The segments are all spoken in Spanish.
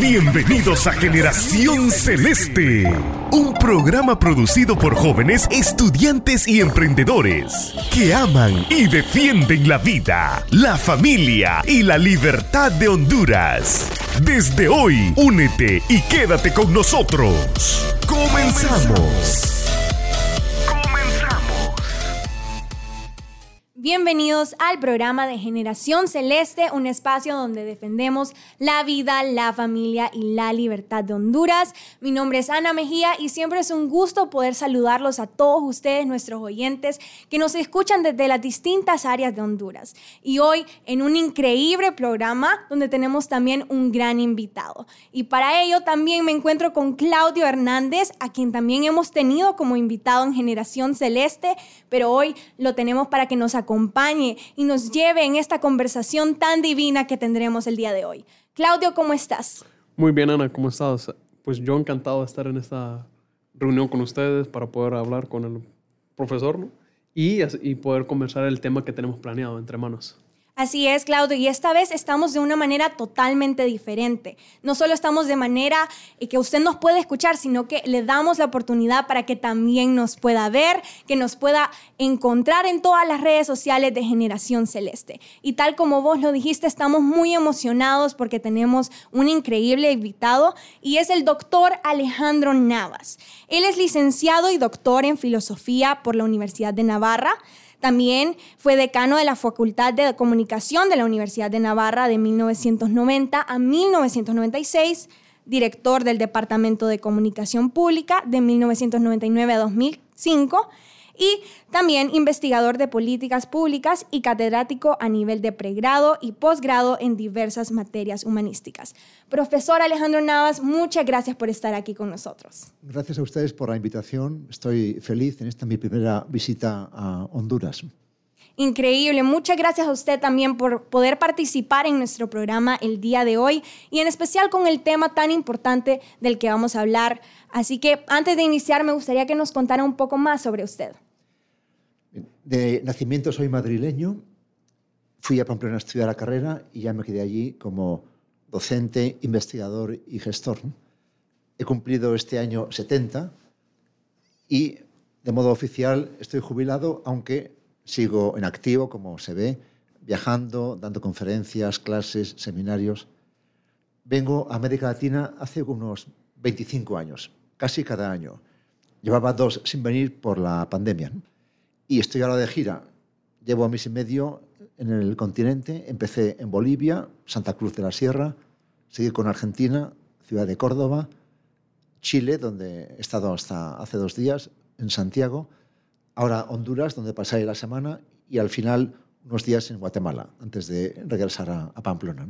Bienvenidos a Generación Celeste, un programa producido por jóvenes estudiantes y emprendedores que aman y defienden la vida, la familia y la libertad de Honduras. Desde hoy, únete y quédate con nosotros. Comenzamos. Bienvenidos al programa de Generación Celeste, un espacio donde defendemos la vida, la familia y la libertad de Honduras. Mi nombre es Ana Mejía y siempre es un gusto poder saludarlos a todos ustedes, nuestros oyentes, que nos escuchan desde las distintas áreas de Honduras. Y hoy en un increíble programa donde tenemos también un gran invitado. Y para ello también me encuentro con Claudio Hernández, a quien también hemos tenido como invitado en Generación Celeste, pero hoy lo tenemos para que nos acompañe acompañe y nos lleve en esta conversación tan divina que tendremos el día de hoy. Claudio, ¿cómo estás? Muy bien, Ana, ¿cómo estás? Pues yo encantado de estar en esta reunión con ustedes para poder hablar con el profesor ¿no? y, y poder conversar el tema que tenemos planeado entre manos. Así es, Claudio, y esta vez estamos de una manera totalmente diferente. No solo estamos de manera eh, que usted nos puede escuchar, sino que le damos la oportunidad para que también nos pueda ver, que nos pueda encontrar en todas las redes sociales de Generación Celeste. Y tal como vos lo dijiste, estamos muy emocionados porque tenemos un increíble invitado y es el doctor Alejandro Navas. Él es licenciado y doctor en filosofía por la Universidad de Navarra. También fue decano de la Facultad de Comunicación de la Universidad de Navarra de 1990 a 1996, director del Departamento de Comunicación Pública de 1999 a 2005 y también investigador de políticas públicas y catedrático a nivel de pregrado y posgrado en diversas materias humanísticas. Profesor Alejandro Navas, muchas gracias por estar aquí con nosotros. Gracias a ustedes por la invitación. Estoy feliz en esta mi primera visita a Honduras. Increíble. Muchas gracias a usted también por poder participar en nuestro programa el día de hoy y en especial con el tema tan importante del que vamos a hablar. Así que antes de iniciar me gustaría que nos contara un poco más sobre usted. De nacimiento soy madrileño, fui a Pamplona a estudiar la carrera y ya me quedé allí como docente, investigador y gestor. He cumplido este año 70 y de modo oficial estoy jubilado, aunque sigo en activo, como se ve, viajando, dando conferencias, clases, seminarios. Vengo a América Latina hace unos 25 años, casi cada año. Llevaba dos sin venir por la pandemia y estoy ahora de gira. Llevo un mes y medio en el continente. Empecé en Bolivia, Santa Cruz de la Sierra, seguí con Argentina, ciudad de Córdoba, Chile, donde he estado hasta hace dos días, en Santiago, ahora Honduras, donde pasaré la semana, y al final unos días en Guatemala, antes de regresar a, Pamplona.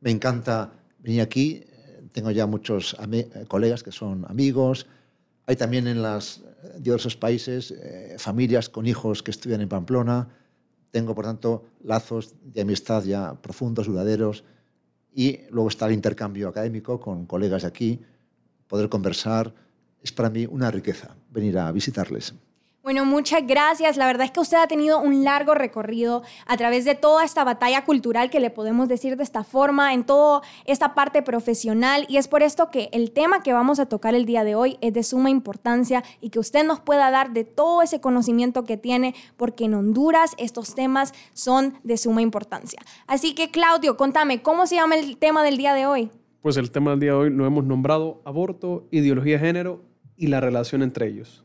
Me encanta venir aquí, tengo ya muchos colegas que son amigos, hay también en los diversos países eh, familias con hijos que estudian en Pamplona. Tengo, por tanto, lazos de amistad ya profundos, duraderos. Y luego está el intercambio académico con colegas aquí, poder conversar. Es para mí una riqueza venir a visitarles. Bueno, muchas gracias. La verdad es que usted ha tenido un largo recorrido a través de toda esta batalla cultural que le podemos decir de esta forma, en toda esta parte profesional. Y es por esto que el tema que vamos a tocar el día de hoy es de suma importancia y que usted nos pueda dar de todo ese conocimiento que tiene, porque en Honduras estos temas son de suma importancia. Así que, Claudio, contame, ¿cómo se llama el tema del día de hoy? Pues el tema del día de hoy lo hemos nombrado aborto, ideología de género y la relación entre ellos.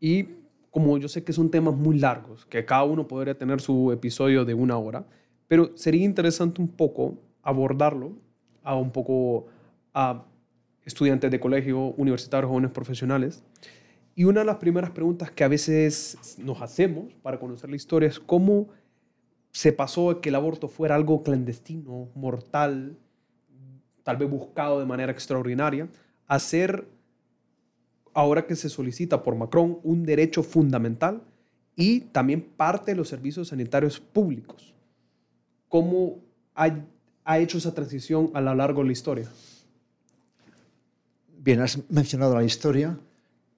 Y como yo sé que son temas muy largos, que cada uno podría tener su episodio de una hora, pero sería interesante un poco abordarlo a un poco a estudiantes de colegio, universitarios, jóvenes profesionales. Y una de las primeras preguntas que a veces nos hacemos para conocer la historia es cómo se pasó que el aborto fuera algo clandestino, mortal, tal vez buscado de manera extraordinaria, a ser ahora que se solicita por Macron un derecho fundamental y también parte de los servicios sanitarios públicos. ¿Cómo ha, hecho esa transición a lo largo de la historia? Bien, has mencionado la historia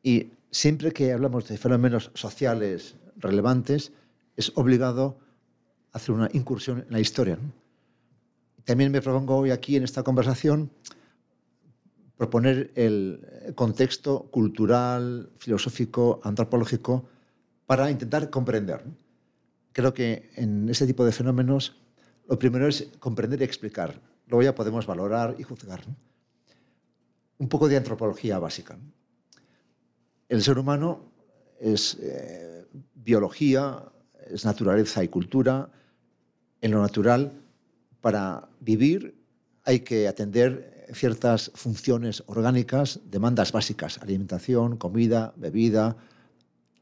y siempre que hablamos de fenómenos sociales relevantes es obligado hacer una incursión en la historia. También me propongo hoy aquí en esta conversación proponer el contexto cultural, filosófico, antropológico para intentar comprender. Creo que en ese tipo de fenómenos lo primero es comprender y explicar. Luego ya podemos valorar y juzgar. Un poco de antropología básica. El ser humano es eh, biología, es naturaleza y cultura. En lo natural, para vivir hay que atender ciertas funciones orgánicas, demandas básicas, alimentación, comida, bebida,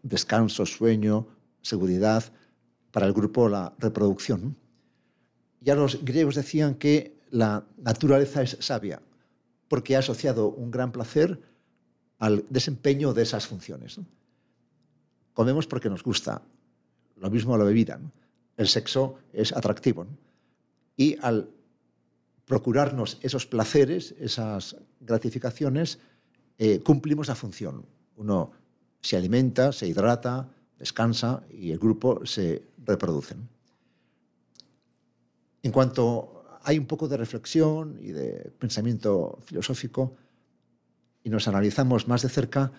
descanso, sueño, seguridad, para el grupo la reproducción. Ya los griegos decían que la naturaleza es sabia, porque ha asociado un gran placer al desempeño de esas funciones. Comemos porque nos gusta, lo mismo la bebida, el sexo es atractivo. Y al procurarnos esos placeres, esas gratificaciones, eh, cumplimos la función. Uno se alimenta, se hidrata, descansa y el grupo se reproduce. En cuanto hay un poco de reflexión y de pensamiento filosófico y nos analizamos más de cerca,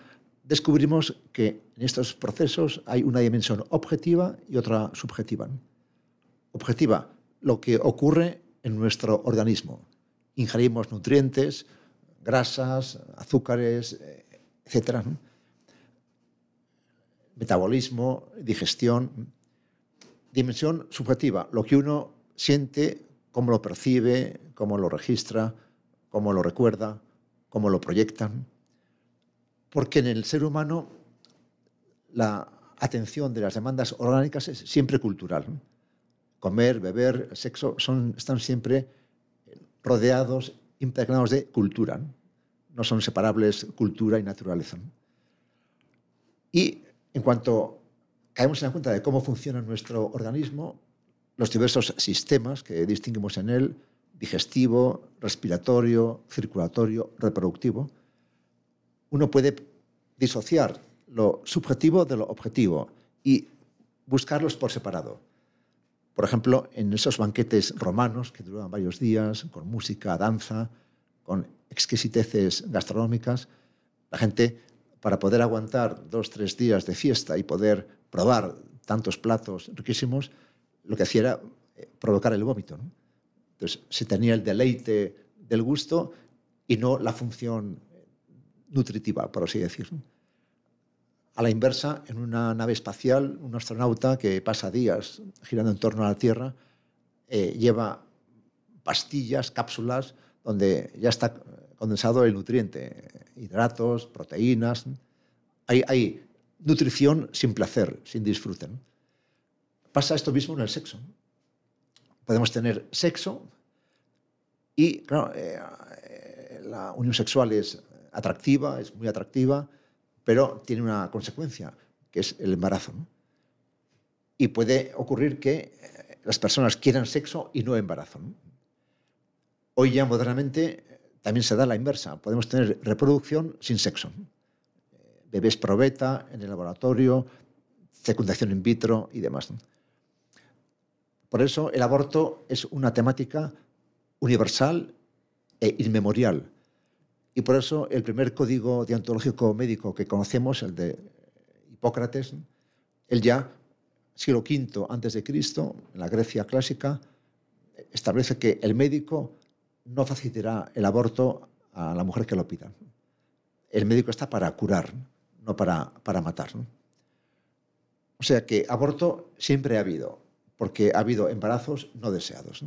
descubrimos que en estos procesos hay una dimensión objetiva y otra subjetiva. Objetiva, lo que ocurre en nuestro organismo. Ingerimos nutrientes, grasas, azúcares, etc. Metabolismo, digestión. Dimensión subjetiva, lo que uno siente, cómo lo percibe, cómo lo registra, cómo lo recuerda, cómo lo proyecta. Porque en el ser humano la atención de las demandas orgánicas es siempre cultural comer, beber, sexo, están siempre rodeados, impregnados de cultura. No, son separables cultura y naturaleza. Y en cuanto caemos en la cuenta de cómo funciona nuestro organismo, los diversos sistemas que distinguimos en él, digestivo, respiratorio, circulatorio, reproductivo, uno puede disociar lo subjetivo de lo objetivo y buscarlos por separado. Por ejemplo, en esos banquetes romanos que duraban varios días, con música, danza, con exquisiteces gastronómicas, la gente, para poder aguantar dos, tres días de fiesta y poder probar tantos platos riquísimos, lo que hacía era eh, provocar el vómito. Entonces, se tenía el deleite del gusto y no la función nutritiva, por así decirlo. A la inversa, en una nave espacial, un astronauta que pasa días girando en torno a la Tierra eh, lleva pastillas, cápsulas, donde ya está condensado el nutriente, hidratos, proteínas. Hay, nutrición sin placer, sin disfrute. Pasa esto mismo en el sexo. Podemos tener sexo y, claro, eh, la unión sexual es atractiva, es muy atractiva, pero tiene una consecuencia, que es el embarazo. Y puede ocurrir que eh, las personas quieran sexo y no embarazo. Hoy ya modernamente eh, también se da la inversa. Podemos tener reproducción sin sexo. Eh, bebés probeta en el laboratorio, fecundación in vitro y demás. Por eso el aborto es una temática universal e inmemorial y por eso el primer código deontológico médico que conocemos, el de Hipócrates, él ya, siglo V antes de Cristo, en la Grecia clásica, establece que el médico no facilitará el aborto a la mujer que lo pida. El médico está para curar, no para, para matar. O sea que aborto siempre ha habido, porque ha habido embarazos no deseados.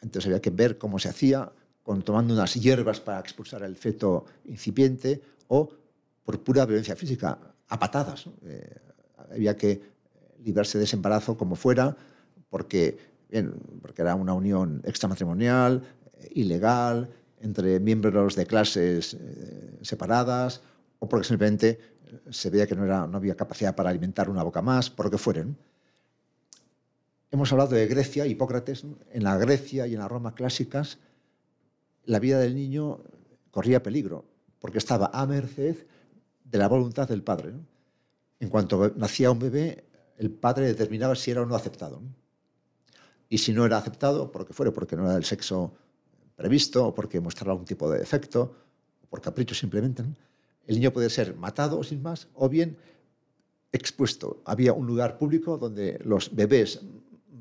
Entonces había que ver cómo se hacía, con, tomando unas hierbas para expulsar el feto incipiente o por pura violencia física, a patadas. Eh, había que librarse de ese embarazo como fuera, porque, porque era una unión extramatrimonial, eh, ilegal, entre miembros de clases eh, separadas, o porque simplemente se veía que no, era, no había capacidad para alimentar una boca más, por lo que fueren. Hemos hablado de Grecia, Hipócrates. En la Grecia y en la Roma clásicas, la vida del niño corría peligro, porque estaba a merced de la voluntad del padre. En cuanto nacía un bebé, el padre determinaba si era o no aceptado. Y si no era aceptado, por fuera, porque no era del sexo previsto, o porque mostraba algún tipo de defecto, por capricho simplemente, el niño puede ser matado sin más o bien expuesto. Había un lugar público donde los bebés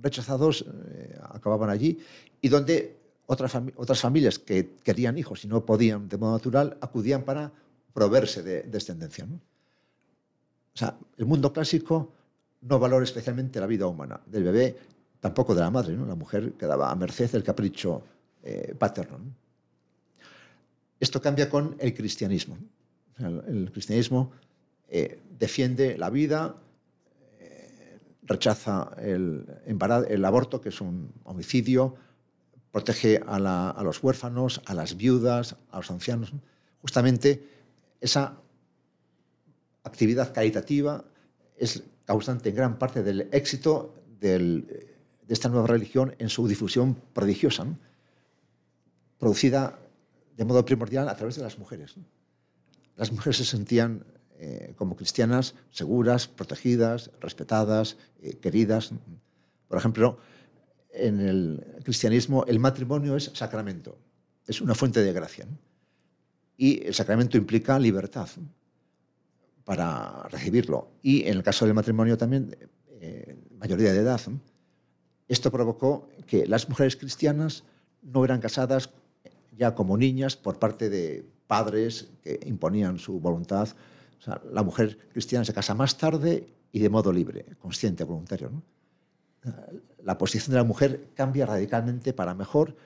rechazados eh, acababan allí y donde otras, otras familias que querían hijos y no podían de modo natural acudían para proveerse de descendencia. O sea, el mundo clásico no valora especialmente la vida humana del bebé, tampoco de la madre. ¿no? La mujer quedaba a merced del capricho eh, paterno. Esto cambia con el cristianismo. el, cristianismo eh, defiende la vida, eh, rechaza el, el, aborto, que es un homicidio, protege a, los huérfanos, a las viudas, a los ancianos. Justamente esa actividad caritativa es causante en gran parte del éxito de esta nueva religión en su difusión prodigiosa, producida de modo primordial a través de las mujeres. Las mujeres se sentían eh, como cristianas seguras, protegidas, respetadas, eh, queridas. Por ejemplo, en el cristianismo el matrimonio es sacramento, es una fuente de gracia. Y el sacramento implica libertad para recibirlo. Y en el caso del matrimonio también, eh, mayoría de edad. Esto provocó que las mujeres cristianas no eran casadas ya como niñas por parte de padres que imponían su voluntad. la mujer cristiana se casa más tarde y de modo libre, consciente, voluntario. La posición de la mujer cambia radicalmente para mejor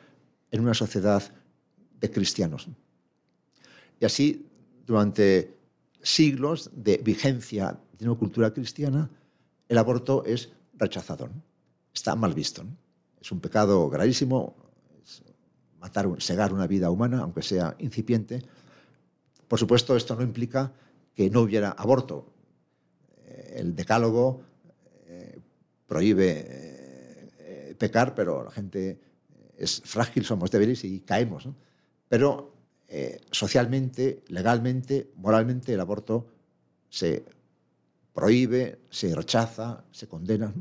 en una sociedad de cristianos. Y así, durante siglos de vigencia de una cultura cristiana, el aborto es rechazado, está mal visto. Es un pecado gravísimo, matar, segar una vida humana, aunque sea incipiente. Por supuesto, esto no implica que no hubiera aborto. El decálogo eh, prohíbe eh, pecar, pero la gente es frágil, somos débiles y caemos. Pero socialmente, legalmente, moralmente, el aborto se prohíbe, se rechaza, se condena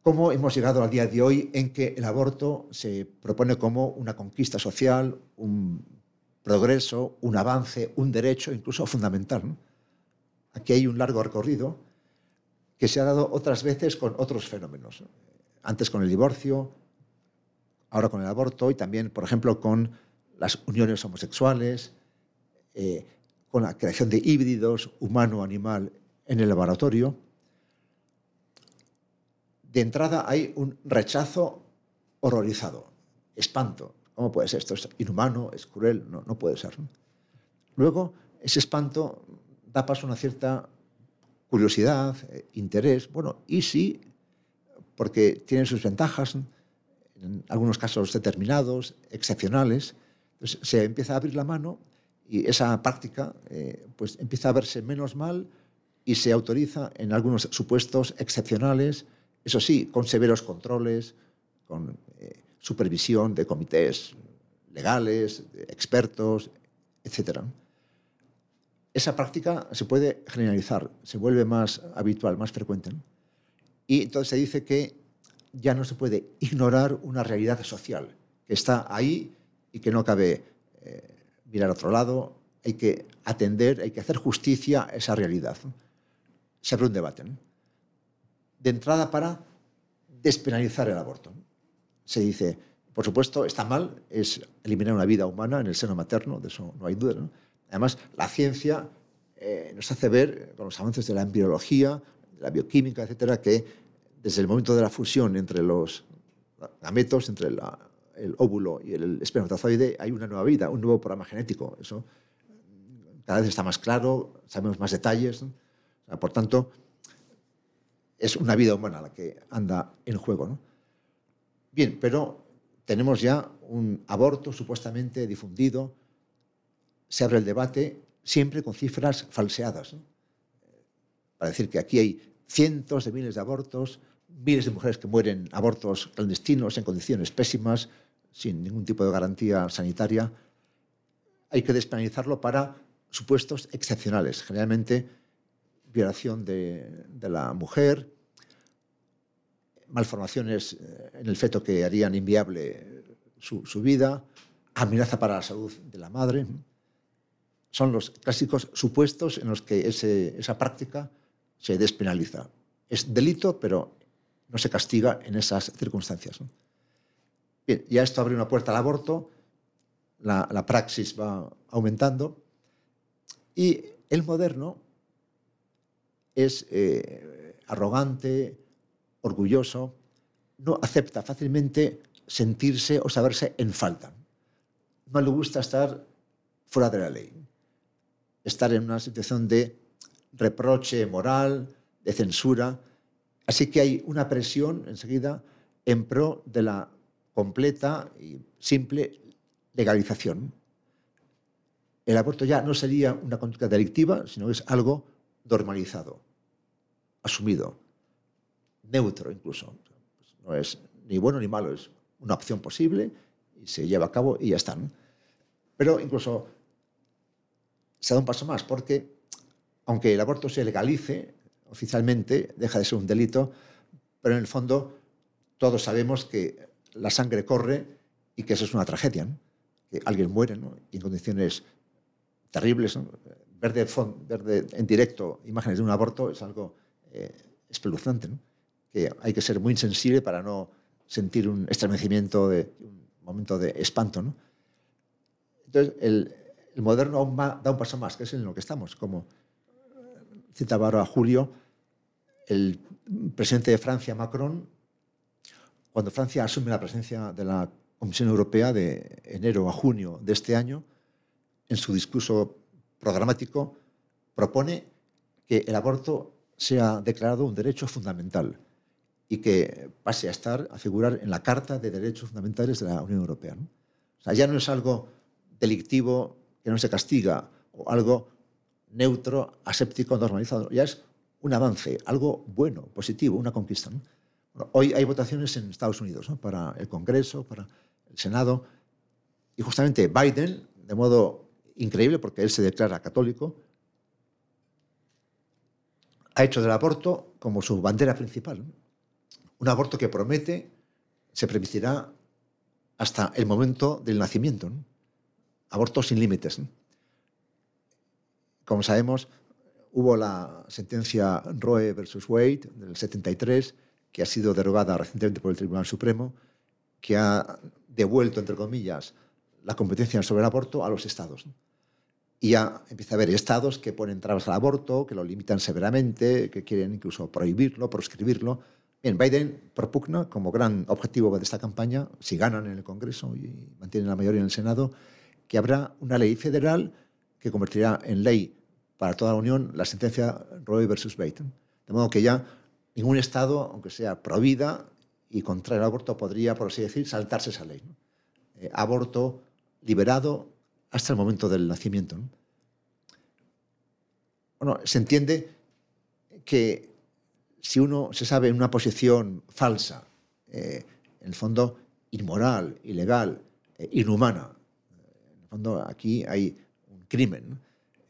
cómo hemos llegado al día de hoy en que el aborto se propone como una conquista social, un progreso, un avance, un derecho incluso fundamental. Aquí hay un largo recorrido que se ha dado otras veces con otros fenómenos. Antes con el divorcio, ahora con el aborto y también, por ejemplo, con las uniones homosexuales, eh, con la creación de híbridos humano-animal en el laboratorio de entrada hay un rechazo horrorizado, espanto. ¿Cómo puede ser esto? Es inhumano, es cruel, no, no puede ser. Luego, ese espanto da paso a una cierta curiosidad, eh, interés, bueno, y sí, porque tiene sus ventajas, en algunos casos determinados, excepcionales, se empieza a abrir la mano y esa práctica eh, pues empieza a verse menos mal y se autoriza en algunos supuestos excepcionales, eso sí, con severos controles, con eh, supervisión de comités legales, de expertos, etc. Esa práctica se puede generalizar, se vuelve más habitual, más frecuente. Y entonces se dice que ya no se puede ignorar una realidad social que está ahí y que no cabe eh, mirar a otro lado, hay que atender, hay que hacer justicia a esa realidad. Se abre un debate de entrada para despenalizar el aborto. Se dice, por supuesto, está mal, es eliminar una vida humana en el seno materno, de eso no hay duda. Además, la ciencia eh, nos hace ver, con los avances de la embriología, de la bioquímica, etcétera, que desde el momento de la fusión entre los gametos, entre el óvulo y el espermatozoide, hay una nueva vida, un nuevo programa genético. Eso cada vez está más claro, sabemos más detalles. por tanto, es una vida humana la que anda en juego. ¿no? Bien, pero tenemos ya un aborto supuestamente difundido, se abre el debate siempre con cifras falseadas, para decir que aquí hay cientos de miles de abortos, miles de mujeres que mueren abortos clandestinos en condiciones pésimas, sin ningún tipo de garantía sanitaria. Hay que despenalizarlo para supuestos excepcionales, generalmente violación de, la mujer, malformaciones eh, en el feto que harían inviable su, vida, amenaza para la salud de la madre. Son los clásicos supuestos en los que esa práctica se despenaliza. Es delito, pero no se castiga en esas circunstancias. Bien, ya esto abre una puerta al aborto, la, la praxis va aumentando y el moderno es eh, arrogante, orgulloso, no acepta fácilmente sentirse o saberse en falta. No le gusta estar fuera de la ley, estar en una situación de reproche moral, de censura. Así que hay una presión enseguida en pro de la completa y simple legalización. El aborto ya no sería una conducta delictiva, sino que es algo normalizado, asumido, neutro incluso. No es ni bueno ni malo, es una opción posible y se lleva a cabo y ya está. Pero incluso se da un paso más, porque aunque el aborto se legalice oficialmente, deja de ser un delito, pero en el fondo todos sabemos que la sangre corre y que eso es una tragedia, que alguien muere en condiciones terribles. Ver, de, en directo imágenes de un aborto es algo eh, espeluznante, que hay que ser muy insensible para no sentir un estremecimiento, de, un momento de espanto. ¿no? Entonces, el, el moderno da un paso más, que es en lo que estamos. Como citaba ahora Julio, el presidente de Francia, Macron, cuando Francia asume la presencia de la Comisión Europea de enero a junio de este año, en su discurso programático, propone que el aborto sea declarado un derecho fundamental y que pase a estar, a figurar en la Carta de Derechos Fundamentales de la Unión Europea. O sea, ya no es algo delictivo que no se castiga o algo neutro, aséptico, normalizado. Ya es un avance, algo bueno, positivo, una conquista. hoy hay votaciones en Estados Unidos para el Congreso, para el Senado, y justamente Biden, de modo increíble porque él se declara católico, ha hecho del aborto como su bandera principal. Un aborto que promete se permitirá hasta el momento del nacimiento. Aborto sin límites. Como sabemos, hubo la sentencia Roe versus Wade del 73, que ha sido derogada recientemente por el Tribunal Supremo, que ha devuelto, entre comillas, la competencia sobre el aborto a los estados. Y ya empieza a haber estados que ponen trabas al aborto, que lo limitan severamente, que quieren incluso prohibirlo, proscribirlo. Bien, Biden propugna como gran objetivo de esta campaña, si ganan en el Congreso y mantienen la mayoría en el Senado, que habrá una ley federal que convertirá en ley para toda la Unión la sentencia Roe versus Wade. De modo que ya ningún Estado, aunque sea pro vida y contrario al aborto, podría, por así decir, saltarse esa ley. Eh, aborto liberado hasta el momento del nacimiento. Bueno, se entiende que si uno se sabe en una posición falsa, eh, en el fondo inmoral, ilegal, eh, inhumana, el fondo aquí hay un crimen,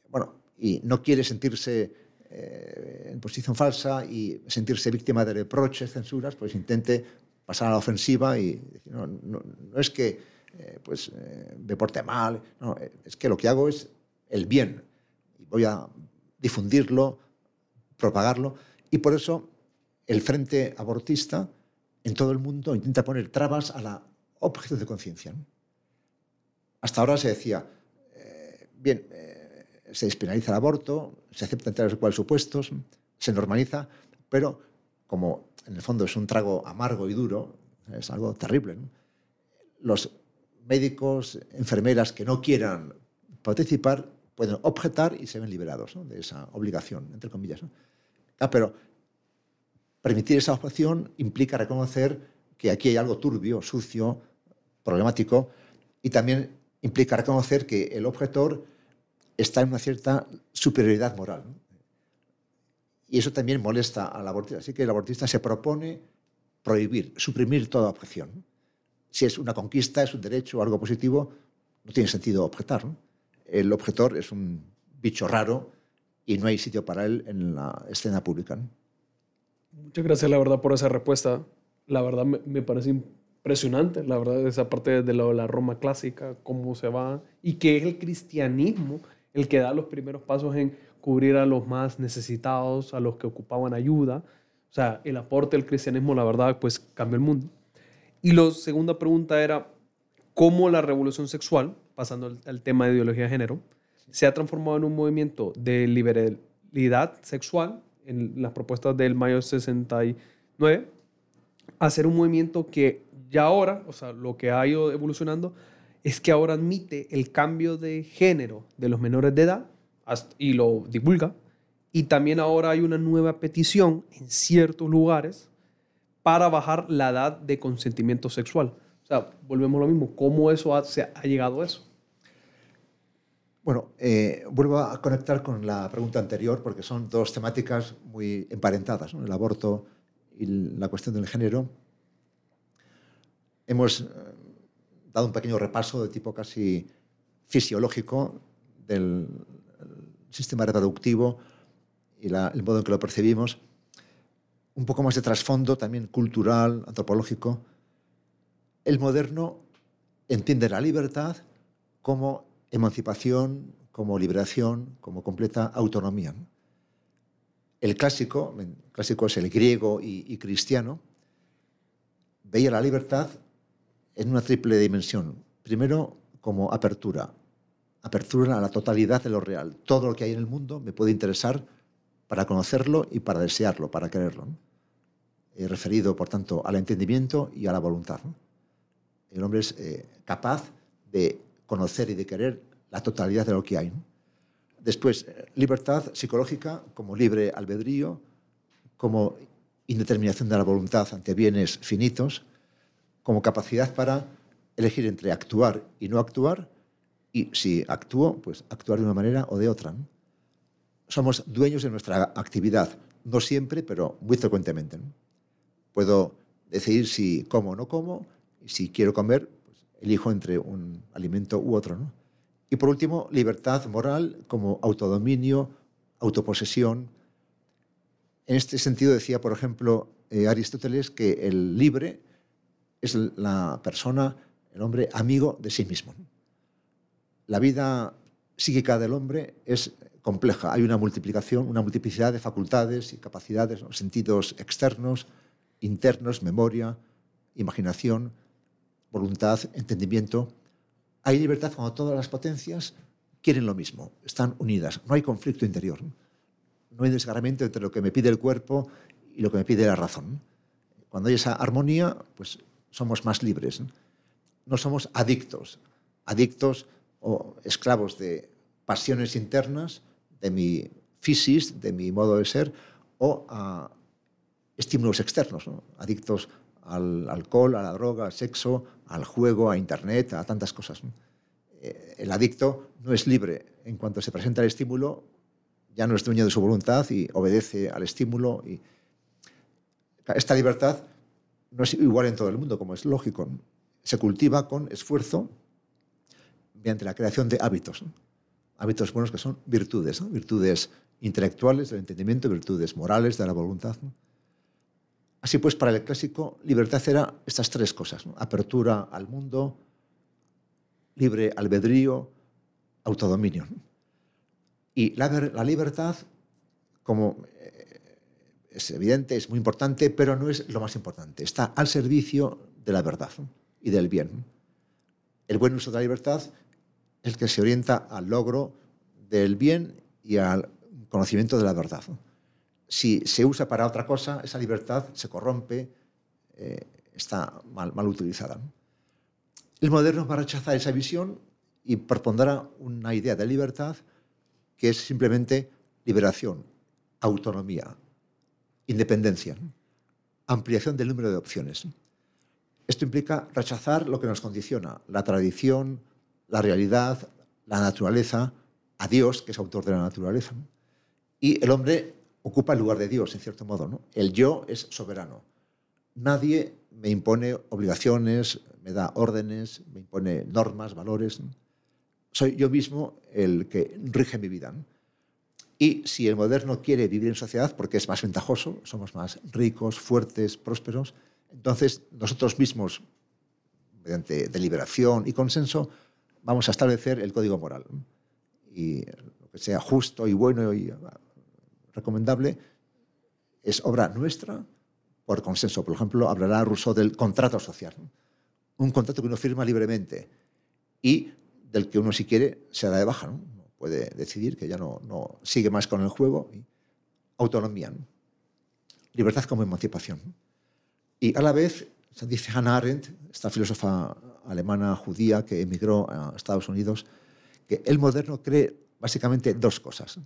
bueno, y no quiere sentirse eh, en posición falsa y sentirse víctima de reproches, censuras, pues intente pasar a la ofensiva y decir, no, no es que eh, pues eh, me porte mal. No, es que lo que hago es el bien. Y voy a difundirlo, propagarlo. Y por eso el Frente Abortista en todo el mundo intenta poner trabas a la objeción de conciencia. Hasta ahora se decía, bien, se despenaliza el aborto, se aceptan tales o cuales supuestos, se normaliza, pero como en el fondo es un trago amargo y duro, es algo terrible, los médicos, enfermeras que no quieran participar pueden objetar y se ven liberados de esa obligación, entre comillas. Ah, pero permitir esa objeción implica reconocer que aquí hay algo turbio, sucio, problemático, y también implica reconocer que el objetor está en una cierta superioridad moral. Y eso también molesta al abortista. Así que el abortista se propone prohibir, suprimir toda objeción si es una conquista, es un derecho o algo positivo, no tiene sentido objetar. El objetor es un bicho raro y no hay sitio para él en la escena pública. Muchas gracias, la verdad, por esa respuesta. La verdad me, parece impresionante, la verdad, esa parte de la, la Roma clásica, cómo se va, y que es el cristianismo el que da los primeros pasos en cubrir a los más necesitados, a los que ocupaban ayuda. O sea, el aporte del cristianismo, la verdad, pues cambió el mundo. Y la segunda pregunta era, ¿cómo la revolución sexual, pasando al, al tema de ideología de género, se ha transformado en un movimiento de liberalidad sexual en las propuestas del mayo 69, a ser un movimiento que ya ahora, o sea, lo que ha ido evolucionando, es que ahora admite el cambio de género de los menores de edad y lo divulga. Y también ahora hay una nueva petición en ciertos lugares para bajar la edad de consentimiento sexual. O sea, volvemos a lo mismo. ¿Cómo eso ha, se ha llegado a eso? Bueno, eh, vuelvo a conectar con la pregunta anterior porque son dos temáticas muy emparentadas, el aborto y la cuestión del género. Hemos eh, dado un pequeño repaso de tipo casi fisiológico del sistema reproductivo y el modo en que lo percibimos. Un poco más de trasfondo, también cultural, antropológico. El moderno entiende la libertad como emancipación, como liberación, como completa autonomía. El clásico, el clásico es el griego y, y cristiano, veía la libertad en una triple dimensión. Primero, como apertura, apertura a la totalidad de lo real. Todo lo que hay en el mundo me puede interesar para conocerlo y para desearlo, para quererlo. ¿no? Referido, por tanto, al entendimiento y a la voluntad. ¿no? El hombre es eh, capaz de conocer y de querer la totalidad de lo que hay. Después, libertad psicológica como libre albedrío, como indeterminación de la voluntad ante bienes finitos, como capacidad para elegir entre actuar y no actuar, y si actúo, pues actuar de una manera o de otra. ¿no? Somos dueños de nuestra actividad, no siempre, pero muy frecuentemente. ¿no? Puedo decidir si como o no como, y si quiero comer, pues elijo entre un alimento u otro. ¿no? Y por último, libertad moral como autodominio, autoposesión. En este sentido decía, por ejemplo, eh, Aristóteles que el libre es la persona, el hombre, amigo de sí mismo. La vida psíquica del hombre es compleja. Hay una multiplicación, una multiplicidad de facultades y capacidades, sentidos externos, internos, memoria, imaginación, voluntad, entendimiento. Hay libertad cuando todas las potencias quieren lo mismo, están unidas, no hay conflicto interior, no hay desgarramiento entre lo que me pide el cuerpo y lo que me pide la razón. Cuando hay esa armonía, pues somos más libres. ¿no? somos adictos, adictos o esclavos de pasiones internas, de mi fisis, de mi modo de ser, o a estímulos externos, ¿no? adictos al alcohol, a la droga, al sexo, al juego, a Internet, a tantas cosas. Eh, el adicto no es libre. En cuanto se presenta el estímulo, ya no es dueño de su voluntad y obedece al estímulo. Y esta libertad no es igual en todo el mundo, como es lógico. Se cultiva con esfuerzo mediante la creación de hábitos. Hábitos buenos que son virtudes, virtudes intelectuales del entendimiento, virtudes morales de la voluntad. Así pues, para el clásico, libertad era estas tres cosas. Apertura al mundo, libre albedrío, autodominio. Y la, la libertad, como es evidente, es muy importante, pero no es lo más importante. Está al servicio de la verdad y del bien. El buen uso de la libertad es el que se orienta al logro del bien y al conocimiento de la verdad. Si se usa para otra cosa, esa libertad se corrompe, eh, está mal, mal utilizada. El moderno va a rechazar esa visión y propondrá una idea de libertad que es simplemente liberación, autonomía, independencia, ampliación del número de opciones. Esto implica rechazar lo que nos condiciona, la tradición, la realidad, la naturaleza, a Dios, que es autor de la naturaleza. Y el hombre ocupa el lugar de Dios, en cierto modo. El yo es soberano. Nadie me impone obligaciones, me da órdenes, me impone normas, valores. Soy yo mismo el que rige mi vida. Y si el moderno quiere vivir en sociedad porque es más ventajoso, somos más ricos, fuertes, prósperos, entonces nosotros mismos mediante deliberación y consenso, vamos a establecer el código moral. Y lo que sea justo y bueno y recomendable es obra nuestra por consenso. Por ejemplo, hablará Rousseau del contrato social. Un contrato que uno firma libremente y del que uno, si quiere, se da de baja. Puede decidir que ya no, no sigue más con el juego. autonomía. Libertad como emancipación. Y a la vez, dice Hannah Arendt, esta filósofa alemana judía que emigró a Estados Unidos, que el moderno cree básicamente dos cosas.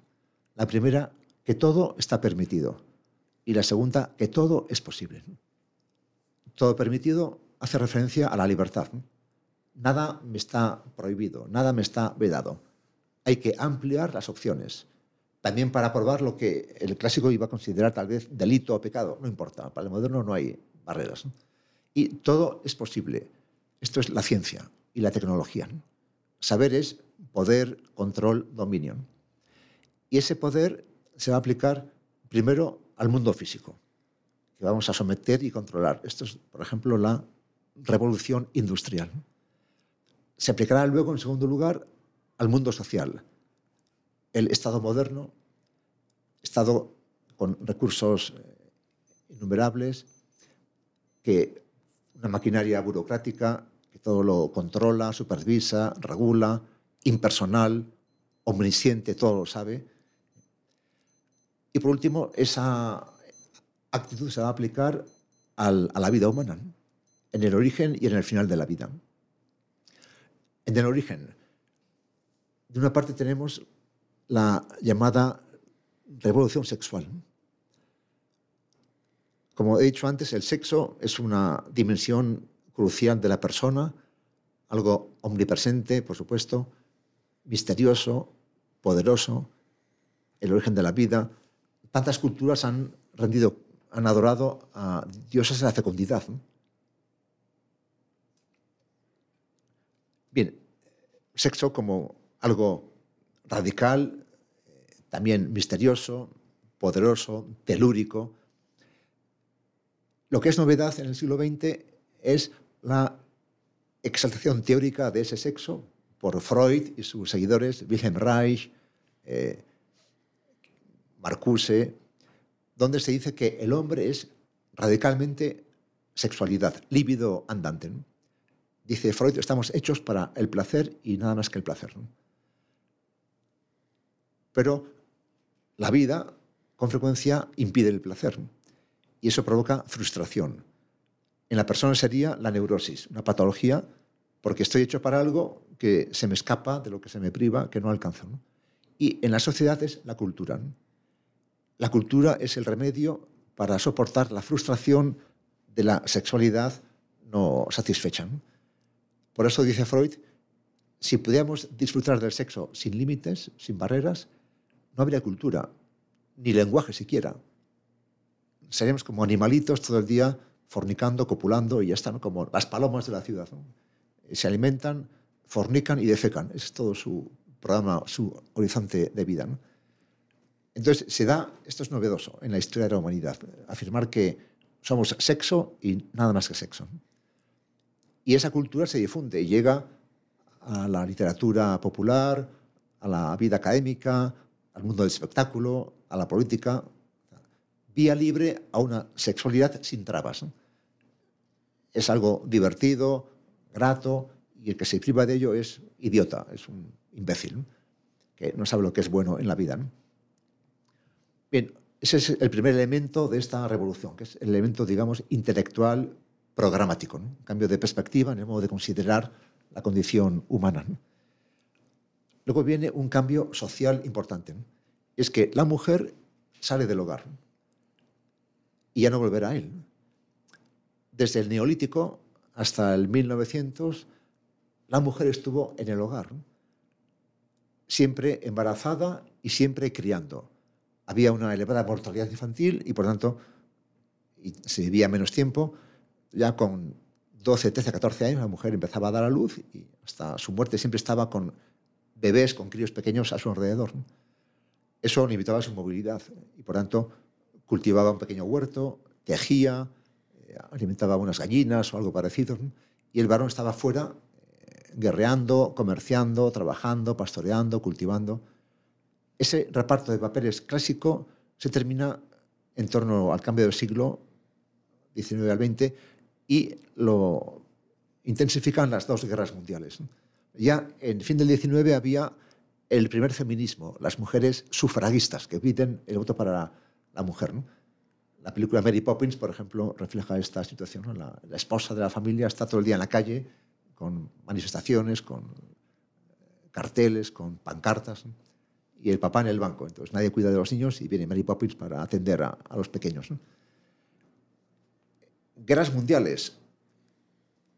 La primera, que todo está permitido. Y la segunda, que todo es posible. Todo permitido hace referencia a la libertad. Nada me está prohibido, nada me está vedado. Hay que ampliar las opciones. También para probar lo que el clásico iba a considerar tal vez delito o pecado. No importa, para el moderno no hay barreras. Y todo es posible. Esto es la ciencia y la tecnología. Saber es poder, control, dominio. Y ese poder se va a aplicar primero al mundo físico, que vamos a someter y controlar. Esto es, por ejemplo, la revolución industrial. Se aplicará luego, en segundo lugar, al mundo social. El Estado moderno, Estado con recursos eh, innumerables, que una maquinaria burocrática que todo lo controla, supervisa, regula, impersonal, omnisciente, todo lo sabe. Y por último, esa actitud se va a aplicar a la vida humana, en el origen y en el final de la vida. En el origen, de una parte tenemos la llamada revolución sexual. Como he dicho antes, el sexo es una dimensión crucial de la persona, algo omnipresente, por supuesto, misterioso, poderoso, el origen de la vida. Tantas culturas han rendido, han adorado a dioses de la fecundidad. Bien, sexo como algo radical, también misterioso, poderoso, telúrico. Lo que es novedad en el siglo XX es la exaltación teórica de ese sexo por Freud y sus seguidores, Wilhelm Reich, eh, Marcuse, donde se dice que el hombre es radicalmente sexualidad, líbido andante. Dice Freud, estamos hechos para el placer y nada más que el placer. Pero la vida, con frecuencia, impide el placer y eso provoca frustración. En la persona sería la neurosis, una patología, porque estoy hecho para algo que se me escapa, de lo que se me priva, que no alcanzo. Y en la sociedad es la cultura. La cultura es el remedio para soportar la frustración de la sexualidad no satisfecha. Por eso dice Freud, si pudiéramos disfrutar del sexo sin límites, sin barreras, no habría cultura, ni lenguaje siquiera. Seríamos como animalitos todo el día fornicando, copulando y ya están como las palomas de la ciudad. Se alimentan, fornican y defecan. Ese es todo su programa, su horizonte de vida. Entonces, se da, esto es novedoso en la historia de la humanidad, afirmar que somos sexo y nada más que sexo. Y esa cultura se difunde y llega a la literatura popular, a la vida académica, al mundo del espectáculo, a la política. Vía libre a una sexualidad sin trabas. Es algo divertido, grato, y el que se priva de ello es idiota, es un imbécil, que no sabe lo que es bueno en la vida. Bien, ese es el primer elemento de esta revolución, que es el elemento, digamos, intelectual programático, cambio de perspectiva en el modo de considerar la condición humana. Luego viene un cambio social importante. Es que la mujer sale del hogar y ya no volverá a él. Desde el neolítico hasta el 1900, la mujer estuvo en el hogar, siempre embarazada y siempre criando. Había una elevada mortalidad infantil y, por tanto, se vivía menos tiempo ya con 12, 13, 14 años la mujer empezaba a dar a luz y hasta su muerte siempre estaba con bebés, con críos pequeños a su alrededor. Eso limitaba su movilidad y por tanto cultivaba un pequeño huerto, tejía, eh, alimentaba unas gallinas o algo parecido y el varón estaba fuera, eh, guerreando, comerciando, trabajando, pastoreando, cultivando. Ese reparto de papeles clásico se termina en torno al cambio del siglo XIX al XX y lo intensifican las dos guerras mundiales. Ya en fin del XIX había el primer feminismo, las mujeres sufragistas que piden el voto para la, mujer. La película Mary Poppins, por ejemplo, refleja esta situación. La, esposa de la familia está todo el día en la calle con manifestaciones, con carteles, con pancartas, y el papá en el banco. Entonces nadie cuida de los niños y viene Mary Poppins para atender a, los pequeños. Guerras mundiales.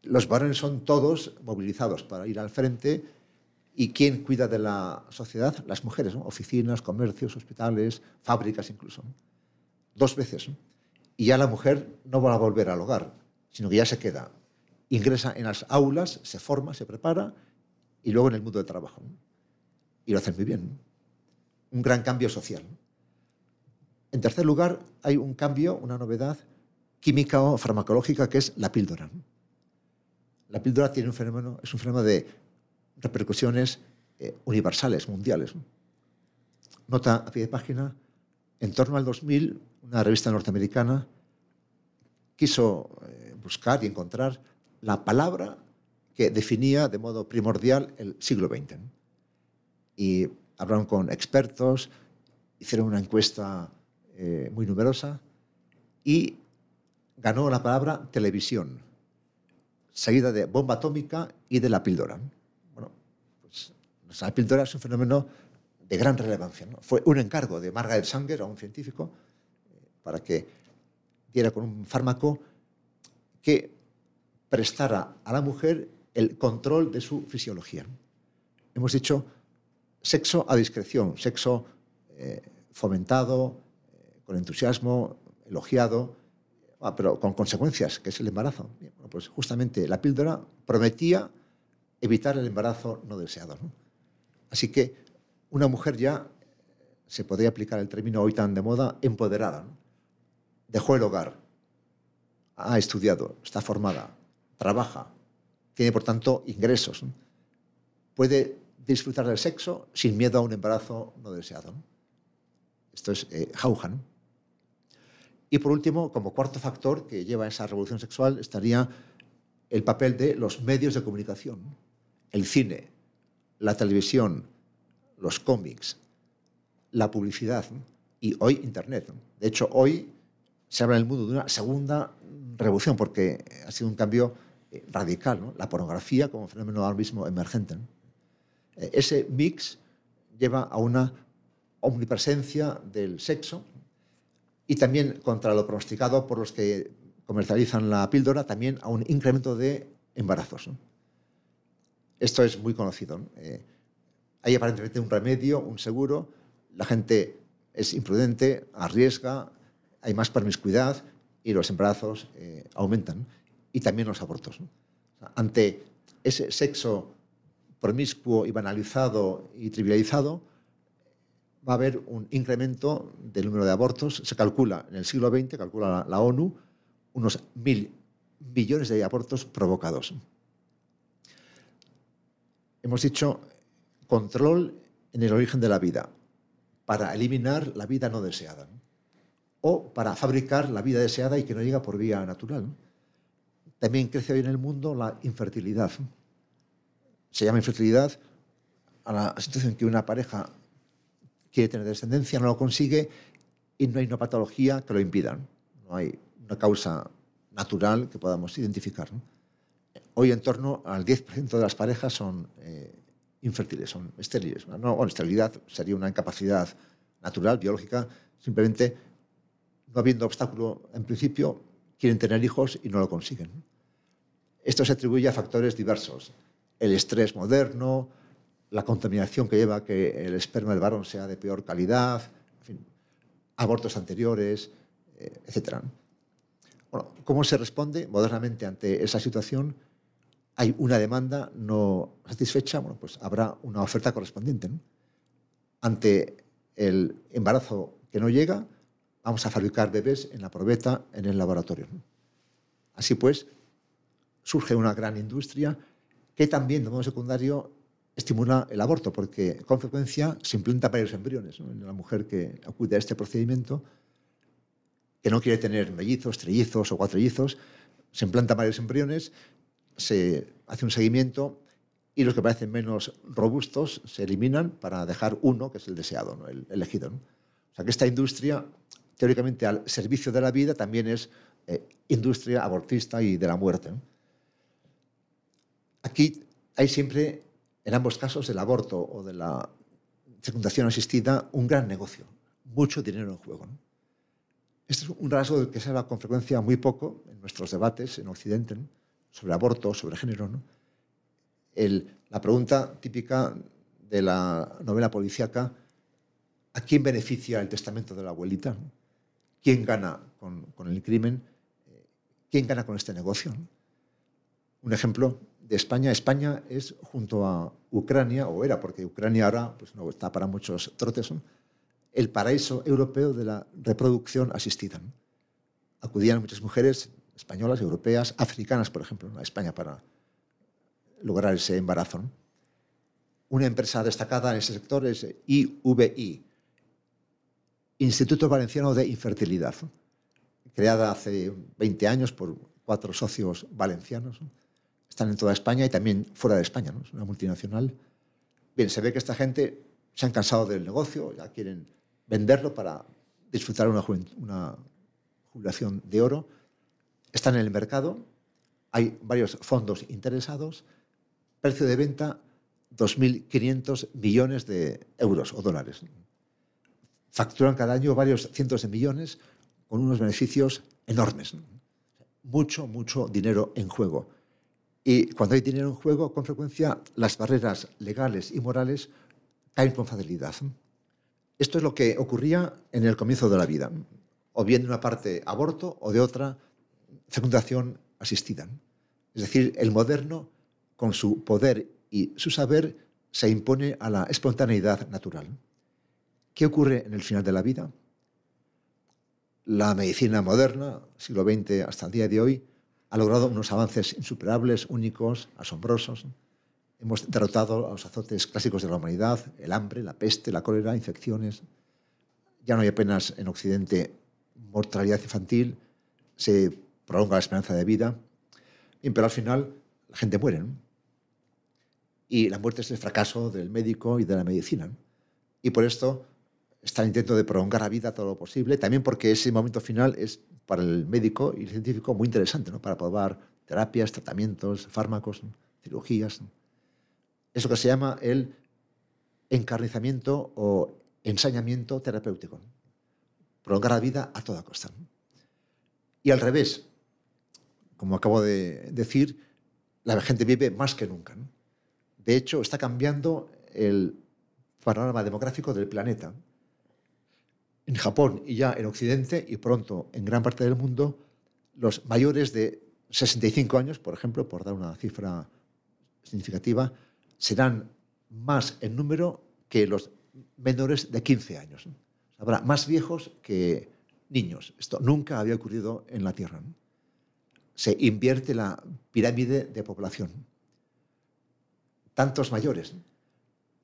Los varones son todos movilizados para ir al frente. ¿Y quién cuida de la sociedad? Las mujeres, oficinas, comercios, hospitales, fábricas incluso dos veces. Y ya la mujer no va a volver al hogar, sino que ya se queda. Ingresa en las aulas, se forma, se prepara y luego en el mundo del trabajo. Y lo hacen muy bien. Un gran cambio social. En tercer lugar, hay un cambio, una novedad química o farmacológica que es la píldora. La píldora tiene un fenómeno, es un fenómeno de repercusiones eh, universales, mundiales. Nota a pie de página, en torno al 2000 una revista norteamericana quiso eh, buscar y encontrar la palabra que definía de modo primordial el siglo XX. Y hablaron con expertos, hicieron una encuesta eh, muy numerosa y ganó la palabra televisión, seguida de bomba atómica y de la píldora. Bueno, pues la píldora es un fenómeno de gran relevancia. Fue un encargo de Margaret Sanger, a un científico, para que diera con un fármaco que prestara a la mujer el control de su fisiología. Hemos dicho sexo a discreción, sexo eh, fomentado, eh, con entusiasmo, elogiado, ah, pero con consecuencias, que es el embarazo. pues justamente la píldora prometía evitar el embarazo no deseado. Así que una mujer ya, se podría aplicar el término hoy tan de moda, empoderada dejó el hogar, ha estudiado, está formada, trabaja, tiene por tanto ingresos, puede disfrutar del sexo sin miedo a un embarazo no deseado. Esto es eh, Hauhan. Y por último, como cuarto factor que lleva a esa revolución sexual, estaría el papel de los medios de comunicación, el cine, la televisión, los cómics, la publicidad y hoy Internet. De hecho, hoy se habla en el mundo de una segunda revolución, porque ha sido un cambio eh, radical, la pornografía como fenómeno ahora mismo emergente. Eh, ese mix lleva a una omnipresencia del sexo y también, contra lo pronosticado por los que comercializan la píldora, también a un incremento de embarazos. Esto es muy conocido. Eh, hay aparentemente un remedio, un seguro, la gente es imprudente, arriesga, hay más promiscuidad y los embarazos eh, aumentan. Y también los abortos. ante ese sexo promiscuo y banalizado y trivializado, va a haber un incremento del número de abortos. Se calcula, en el siglo XX, calcula la, ONU, unos mil millones de abortos provocados. Hemos dicho control en el origen de la vida para eliminar la vida no deseada o para fabricar la vida deseada y que no llega por vía natural. También crece hoy en el mundo la infertilidad. Se llama infertilidad a la situación en que una pareja quiere tener descendencia, no lo consigue y no hay una patología que lo impida. No hay una causa natural que podamos identificar. Hoy en torno al 10% de las parejas son eh, infértiles, son estériles. No, esterilidad sería una incapacidad natural, biológica, simplemente no habiendo obstáculo en principio, quieren tener hijos y no lo consiguen. Esto se atribuye a factores diversos. El estrés moderno, la contaminación que lleva que el esperma del varón sea de peor calidad, abortos anteriores, eh, etc. Bueno, ¿Cómo se responde modernamente ante esa situación? Hay una demanda no satisfecha, bueno, pues habrá una oferta correspondiente. Ante el embarazo que no llega, vamos a fabricar bebés en la probeta, en el laboratorio. Así pues, surge una gran industria que también, de modo secundario, estimula el aborto, porque con frecuencia se implanta varios embriones en la mujer que acude a este procedimiento, que no quiere tener mellizos, trellizos o cuatrillizos, se implantan varios embriones, se hace un seguimiento y los que parecen menos robustos se eliminan para dejar uno, que es el deseado, el elegido. O sea que esta industria, teóricamente al servicio de la vida, también es eh, industria abortista y de la muerte. Aquí hay siempre, en ambos casos, el aborto o de la fecundación asistida, un gran negocio, mucho dinero en juego. Este es un rasgo del que se habla con frecuencia muy poco en nuestros debates en Occidente sobre aborto, sobre género. la pregunta típica de la novela policíaca, ¿a quién beneficia el testamento de la abuelita? ¿Quién gana con, el crimen? ¿Quién gana con este negocio? Un ejemplo de España. España es junto a Ucrania, o era, porque Ucrania ahora pues, no está para muchos trotes, el paraíso europeo de la reproducción asistida. Acudían muchas mujeres españolas, europeas, africanas, por ejemplo, a España para lograr ese embarazo. Una empresa destacada en ese sector es IVI, Instituto Valenciano de Infertilidad, creada hace 20 años por cuatro socios valencianos. Están en toda España y también fuera de España, es una multinacional. Bien, se ve que esta gente se han cansado del negocio, ya quieren venderlo para disfrutar una, una jubilación de oro. Están en el mercado, hay varios fondos interesados, precio de venta 2.500 millones de euros o dólares. Facturan cada año varios cientos de millones con unos beneficios enormes. Mucho, mucho dinero en juego. Y cuando hay dinero en juego, con frecuencia las barreras legales y morales caen con facilidad. Esto es lo que ocurría en el comienzo de la vida, o bien de una parte aborto o de otra fecundación asistida. Es decir, el moderno, con su poder y su saber, se impone a la espontaneidad natural. ¿Qué ocurre en el final de la vida? La medicina moderna, siglo XX hasta el día de hoy, ha logrado unos avances insuperables, únicos, asombrosos. Hemos derrotado a los azotes clásicos de la humanidad, el hambre, la peste, la cólera, infecciones. Ya no hay apenas en Occidente mortalidad infantil, se prolonga la esperanza de vida, pero al final la gente muere. Y la muerte es el fracaso del médico y de la medicina. Y por esto está el intento de prolongar la vida todo lo posible, también porque ese momento final es para el médico y el científico muy interesante, ¿no? para probar terapias, tratamientos, fármacos, cirugías. Eso que se llama el encarnizamiento o ensañamiento terapéutico. Prolongar la vida a toda costa. Y al revés, como acabo de decir, la gente vive más que nunca. De hecho, está cambiando el panorama demográfico del planeta en Japón y ya en Occidente y pronto en gran parte del mundo, los mayores de 65 años, por ejemplo, por dar una cifra significativa, serán más en número que los menores de 15 años. Habrá más viejos que niños. Esto nunca había ocurrido en la Tierra. Se invierte la pirámide de población. Tantos mayores.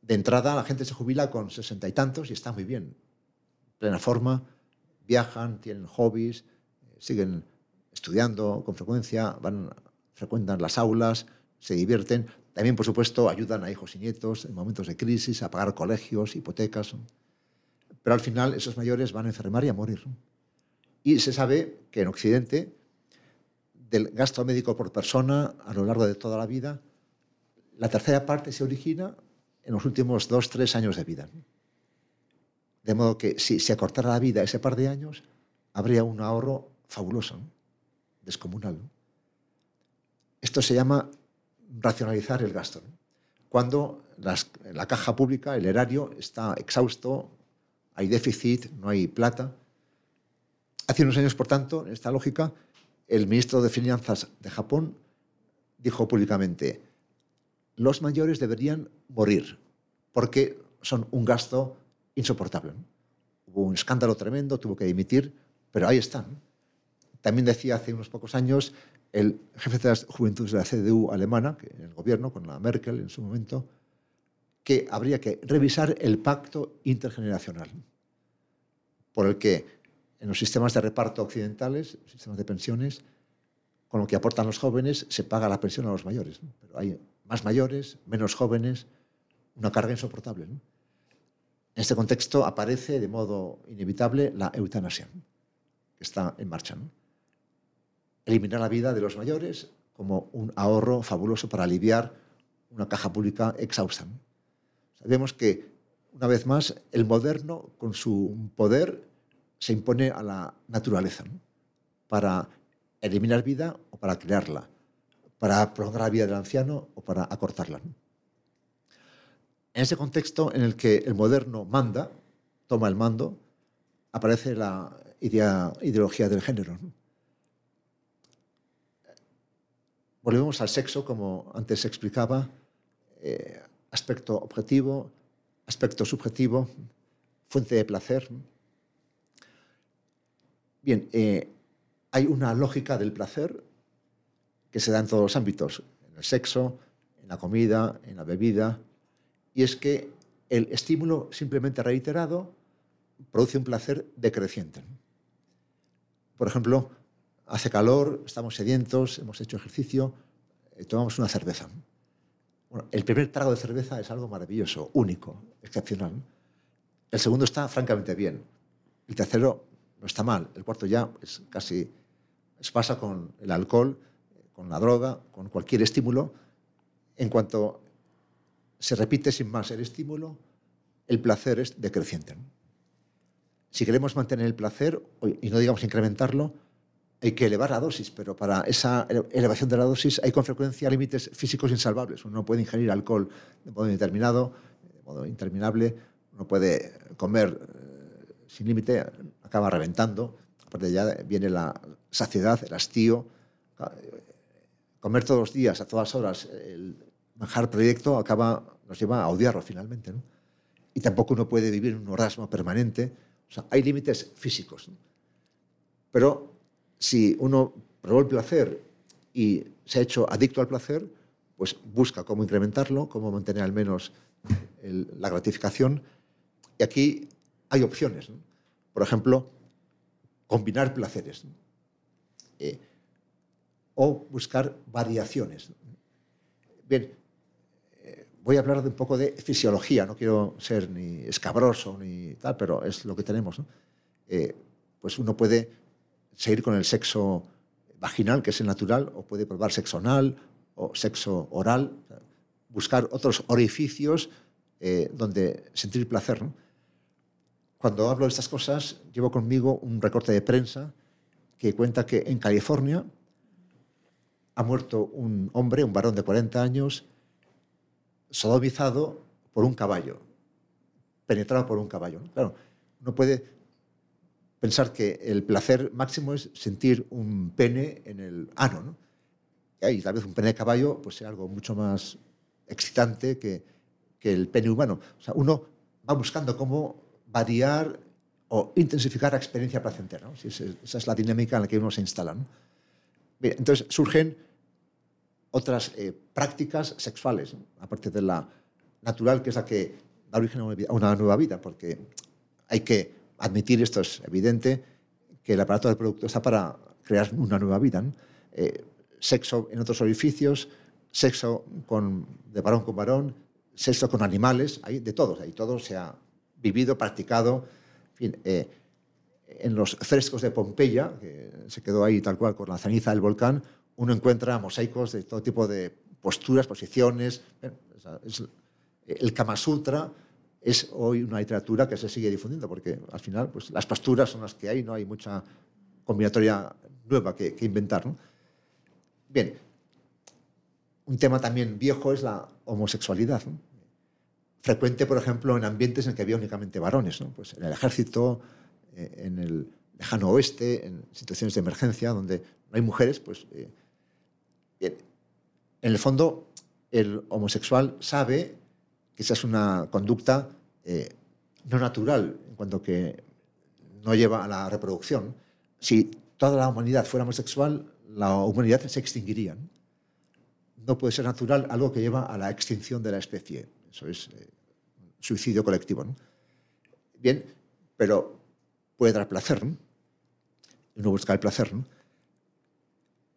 De entrada la gente se jubila con sesenta y tantos y está muy bien plena forma, viajan, tienen hobbies, siguen estudiando con frecuencia, van, frecuentan las aulas, se divierten. También, por supuesto, ayudan a hijos y nietos en momentos de crisis, a pagar colegios, hipotecas. Pero al final esos mayores van a enfermar y a morir. Y se sabe que en Occidente, del gasto médico por persona a lo largo de toda la vida, la tercera parte se origina en los últimos dos, tres años de vida. De modo que si se acortara la vida ese par de años, habría un ahorro fabuloso, descomunal. Esto se llama racionalizar el gasto. Cuando la caja pública, el erario, está exhausto, hay déficit, no hay plata. Hace unos años, por tanto, en esta lógica, el ministro de Finanzas de Japón dijo públicamente, los mayores deberían morir porque son un gasto insoportable. Hubo un escándalo tremendo, tuvo que dimitir, pero ahí están. También decía hace unos pocos años el jefe de las juventudes de la CDU alemana, que en el gobierno, con la Merkel en su momento, que habría que revisar el pacto intergeneracional, por el que en los sistemas de reparto occidentales, sistemas de pensiones, con lo que aportan los jóvenes, se paga la pensión a los mayores. Pero hay más mayores, menos jóvenes, una carga insoportable. En este contexto aparece de modo inevitable la eutanasia, que está en marcha. Eliminar la vida de los mayores como un ahorro fabuloso para aliviar una caja pública exhausta. Sabemos que, una vez más, el moderno, con su poder, se impone a la naturaleza para eliminar vida o para crearla, para prolongar la vida del anciano o para acortarla. En ese contexto en el que el moderno manda, toma el mando, aparece la ideología del género. Volvemos al sexo, como antes se explicaba, eh, aspecto objetivo, aspecto subjetivo, fuente de placer. Bien, eh, hay una lógica del placer que se da en todos los ámbitos, en el sexo, en la comida, en la bebida, y es que el estímulo simplemente reiterado produce un placer decreciente. Por ejemplo, hace calor, estamos sedientos, hemos hecho ejercicio, eh, tomamos una cerveza. Bueno, el primer trago de cerveza es algo maravilloso, único, excepcional. El segundo está francamente bien. El tercero no está mal. El cuarto ya es casi... Es pasa con el alcohol, con la droga, con cualquier estímulo. En cuanto se repite sin más el estímulo, el placer es decreciente. Si queremos mantener el placer, y no digamos incrementarlo, hay que elevar la dosis, pero para esa elevación de la dosis hay con frecuencia límites físicos insalvables. Uno puede ingerir alcohol de modo indeterminado, de modo interminable, uno puede comer eh, sin límite, acaba reventando. Aparte ya viene la saciedad, el hastío. Comer todos los días, a todas horas, el manjar proyecto acaba, nos lleva a odiarlo finalmente. Y tampoco uno puede vivir en un orgasmo permanente. O sea, hay límites físicos. Pero si uno probó el placer y se ha hecho adicto al placer, pues busca cómo incrementarlo, cómo mantener al menos la gratificación. Y aquí hay opciones. Por ejemplo, combinar placeres eh, o buscar variaciones. Bien, voy a hablar de un poco de fisiología, no quiero ser ni escabroso ni tal, pero es lo que tenemos. Eh, pues uno puede seguir con el sexo vaginal, que es el natural, o puede probar sexo anal o sexo oral, buscar otros orificios eh, donde sentir placer. Cuando hablo de estas cosas, llevo conmigo un recorte de prensa que cuenta que en California ha muerto un hombre, un varón de 40 años, sodomizado por un caballo, penetrado por un caballo. Claro, uno puede pensar que el placer máximo es sentir un pene en el ano, ¿no? Y tal vez un pene de caballo pues sea algo mucho más excitante que, que el pene humano. O sea, uno va buscando cómo variar o intensificar la experiencia placentera. ¿no? Esa es la dinámica en la que uno se instala. entonces surgen otras eh, prácticas sexuales, aparte de la natural, que es la que da origen a una nueva vida, porque hay que admitir, esto es evidente, que el aparato del producto está para crear una nueva vida. Eh, sexo en otros orificios, sexo con, de varón con varón, sexo con animales, hay de todos, ahí todo se ha vivido, practicado. Eh, en los frescos de Pompeya, que se quedó ahí tal cual con la ceniza del volcán, uno encuentra mosaicos de todo tipo de posturas, posiciones. el Kama Sutra es hoy una literatura que se sigue difundiendo, porque al final pues, las posturas son las que hay, no hay mucha combinatoria nueva que, inventar. Bien, un tema también viejo es la homosexualidad. Frecuente, por ejemplo, en ambientes en que había únicamente varones, pues en el ejército, eh, en el lejano oeste, en situaciones de emergencia donde no hay mujeres, pues eh, bien, en el fondo el homosexual sabe esa es una conducta eh, no natural, en cuanto que no lleva a la reproducción. Si toda la humanidad fuera homosexual, la humanidad se extinguiría. No puede ser natural algo que lleva a la extinción de la especie. Eso es eh, suicidio colectivo. Bien, pero puede dar placer. ¿no? Uno busca el placer. ¿no?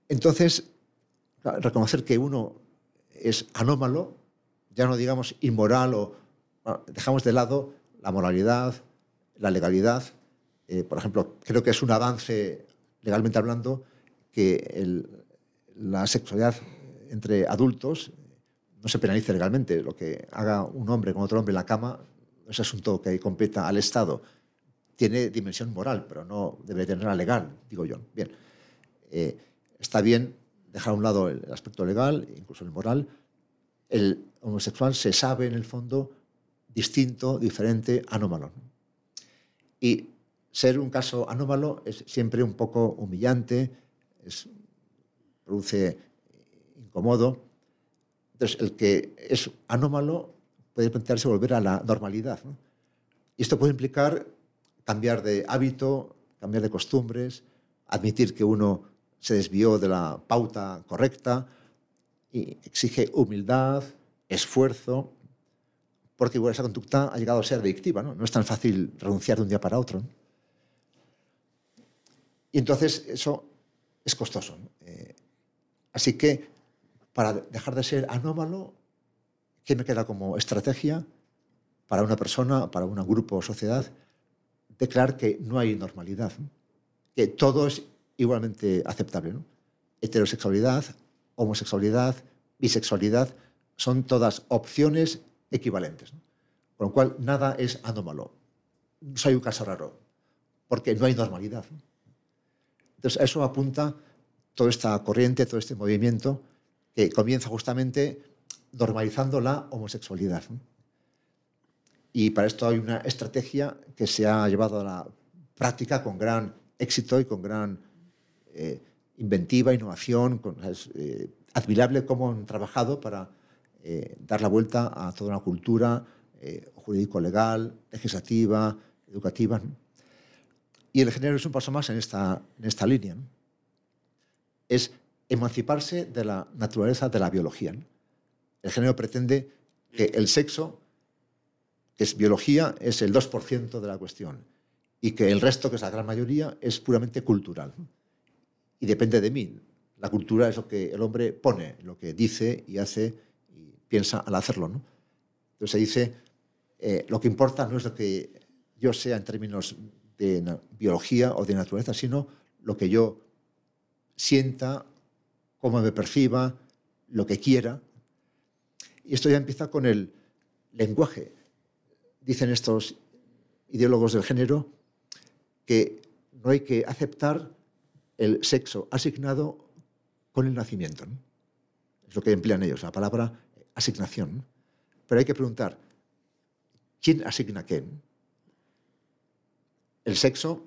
Entonces, reconocer que uno es anómalo, ya no digamos inmoral o dejamos de lado la moralidad, la legalidad. Eh, por ejemplo, creo que es un avance, legalmente hablando, que la sexualidad entre adultos no se penalice legalmente. Lo que haga un hombre con otro hombre en la cama es asunto que competa al Estado. Tiene dimensión moral, pero no debe tenerla legal, digo yo. Bien, eh, está bien dejar a un lado el aspecto legal, incluso el moral. El homosexual se sabe, en el fondo, distinto, diferente, anómalo. Y ser un caso anómalo es siempre un poco humillante, produce incómodo. Entonces, el que es anómalo puede plantearse volver a la normalidad. Y esto puede implicar cambiar de hábito, cambiar de costumbres, admitir que uno se desvió de la pauta correcta y exige humildad, esfuerzo, porque igual esa conducta ha llegado a ser adictiva, ¿no? No es tan fácil renunciar de un día para otro. Y entonces eso es costoso. Eh, así que para dejar de ser anómalo, ¿qué me queda como estrategia para una persona, para un grupo o sociedad? Declarar que no hay normalidad, que todo es igualmente aceptable. Heterosexualidad, homosexualidad, bisexualidad, son todas opciones equivalentes. Con lo cual, nada es anómalo. No hay un caso raro, porque no hay normalidad. Entonces, a eso apunta toda esta corriente, todo este movimiento que comienza justamente normalizando la homosexualidad. Y para esto hay una estrategia que se ha llevado a la práctica con gran éxito y con gran eh, inventiva, innovación. es eh, admirable cómo han trabajado para eh, dar la vuelta a toda una cultura jurídico-legal, legislativa, educativa. Y el género es un paso más en esta, en esta línea. Es emanciparse de la naturaleza de la biología. El género pretende que el sexo, que es biología, es el 2% de la cuestión y que el resto, que es la gran mayoría, es puramente cultural y depende de mí. La cultura es lo que el hombre pone, lo que dice y hace y piensa al hacerlo. ¿no? Entonces se dice, eh, lo que importa no es lo que yo sea en términos de biología o de naturaleza, sino lo que yo sienta, cómo me perciba, lo que quiera. Y esto ya empieza con el lenguaje. Dicen estos ideólogos del género que no hay que aceptar el sexo asignado con el nacimiento. Es lo que emplean ellos, la palabra asignación. Pero hay que preguntar, ¿quién asigna qué? El sexo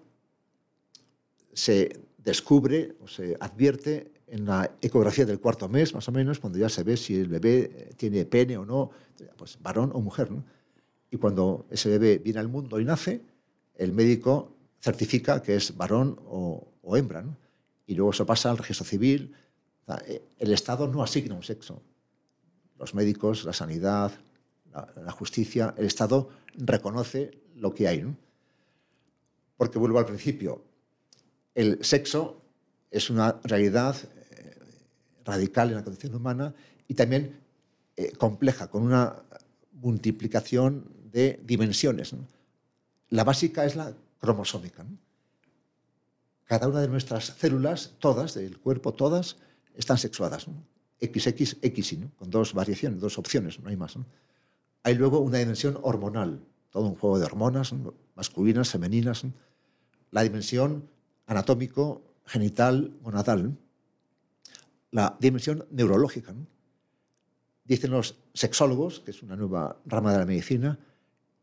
se descubre o se advierte en la ecografía del cuarto mes, más o menos, cuando ya se ve si el bebé tiene pene o no, pues varón o mujer. Y cuando ese bebé viene al mundo y nace, el médico certifica que es varón o, o hembra. ¿no? Y luego eso pasa al registro civil. Eh, el Estado no asigna un sexo. Los médicos, la sanidad, la, justicia, el Estado reconoce lo que hay. ¿no? Porque vuelvo al principio, el sexo es una realidad eh, radical en la condición humana y también eh, compleja, con una multiplicación de dimensiones. La básica es la cromosómica. ¿no? Cada una de nuestras células, todas, del cuerpo, todas, están sexuadas. XX, X, con dos variaciones, dos opciones, no hay más. Hay luego una dimensión hormonal, todo un juego de hormonas, masculinas, femeninas. La dimensión anatómico, genital, gonadal. La dimensión neurológica. Dicen los sexólogos, que es una nueva rama de la medicina,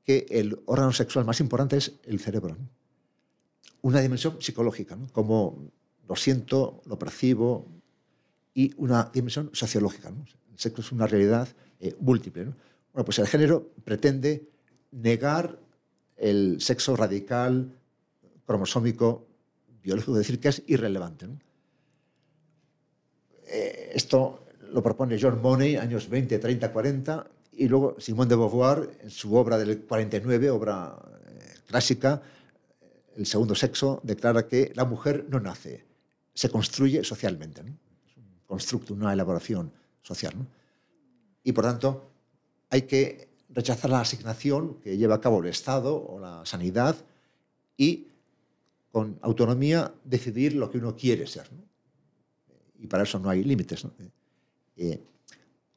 que el órgano sexual más importante es el cerebro una dimensión psicológica, ¿no? como lo siento, lo percibo, y una dimensión sociológica. El sexo es una realidad eh, múltiple. Bueno, pues el género pretende negar el sexo radical, cromosómico, biológico, decir que es irrelevante. Eh, esto lo propone John Money, años 20, 30, 40, y luego Simone de Beauvoir, en su obra del 49, obra eh, clásica, El segundo sexo, declara que la mujer no nace, se construye socialmente. Es un constructo, una elaboración social. Y por tanto, hay que rechazar la asignación que lleva a cabo el Estado o la sanidad y con autonomía decidir lo que uno quiere ser. Y para eso no hay límites. Eh,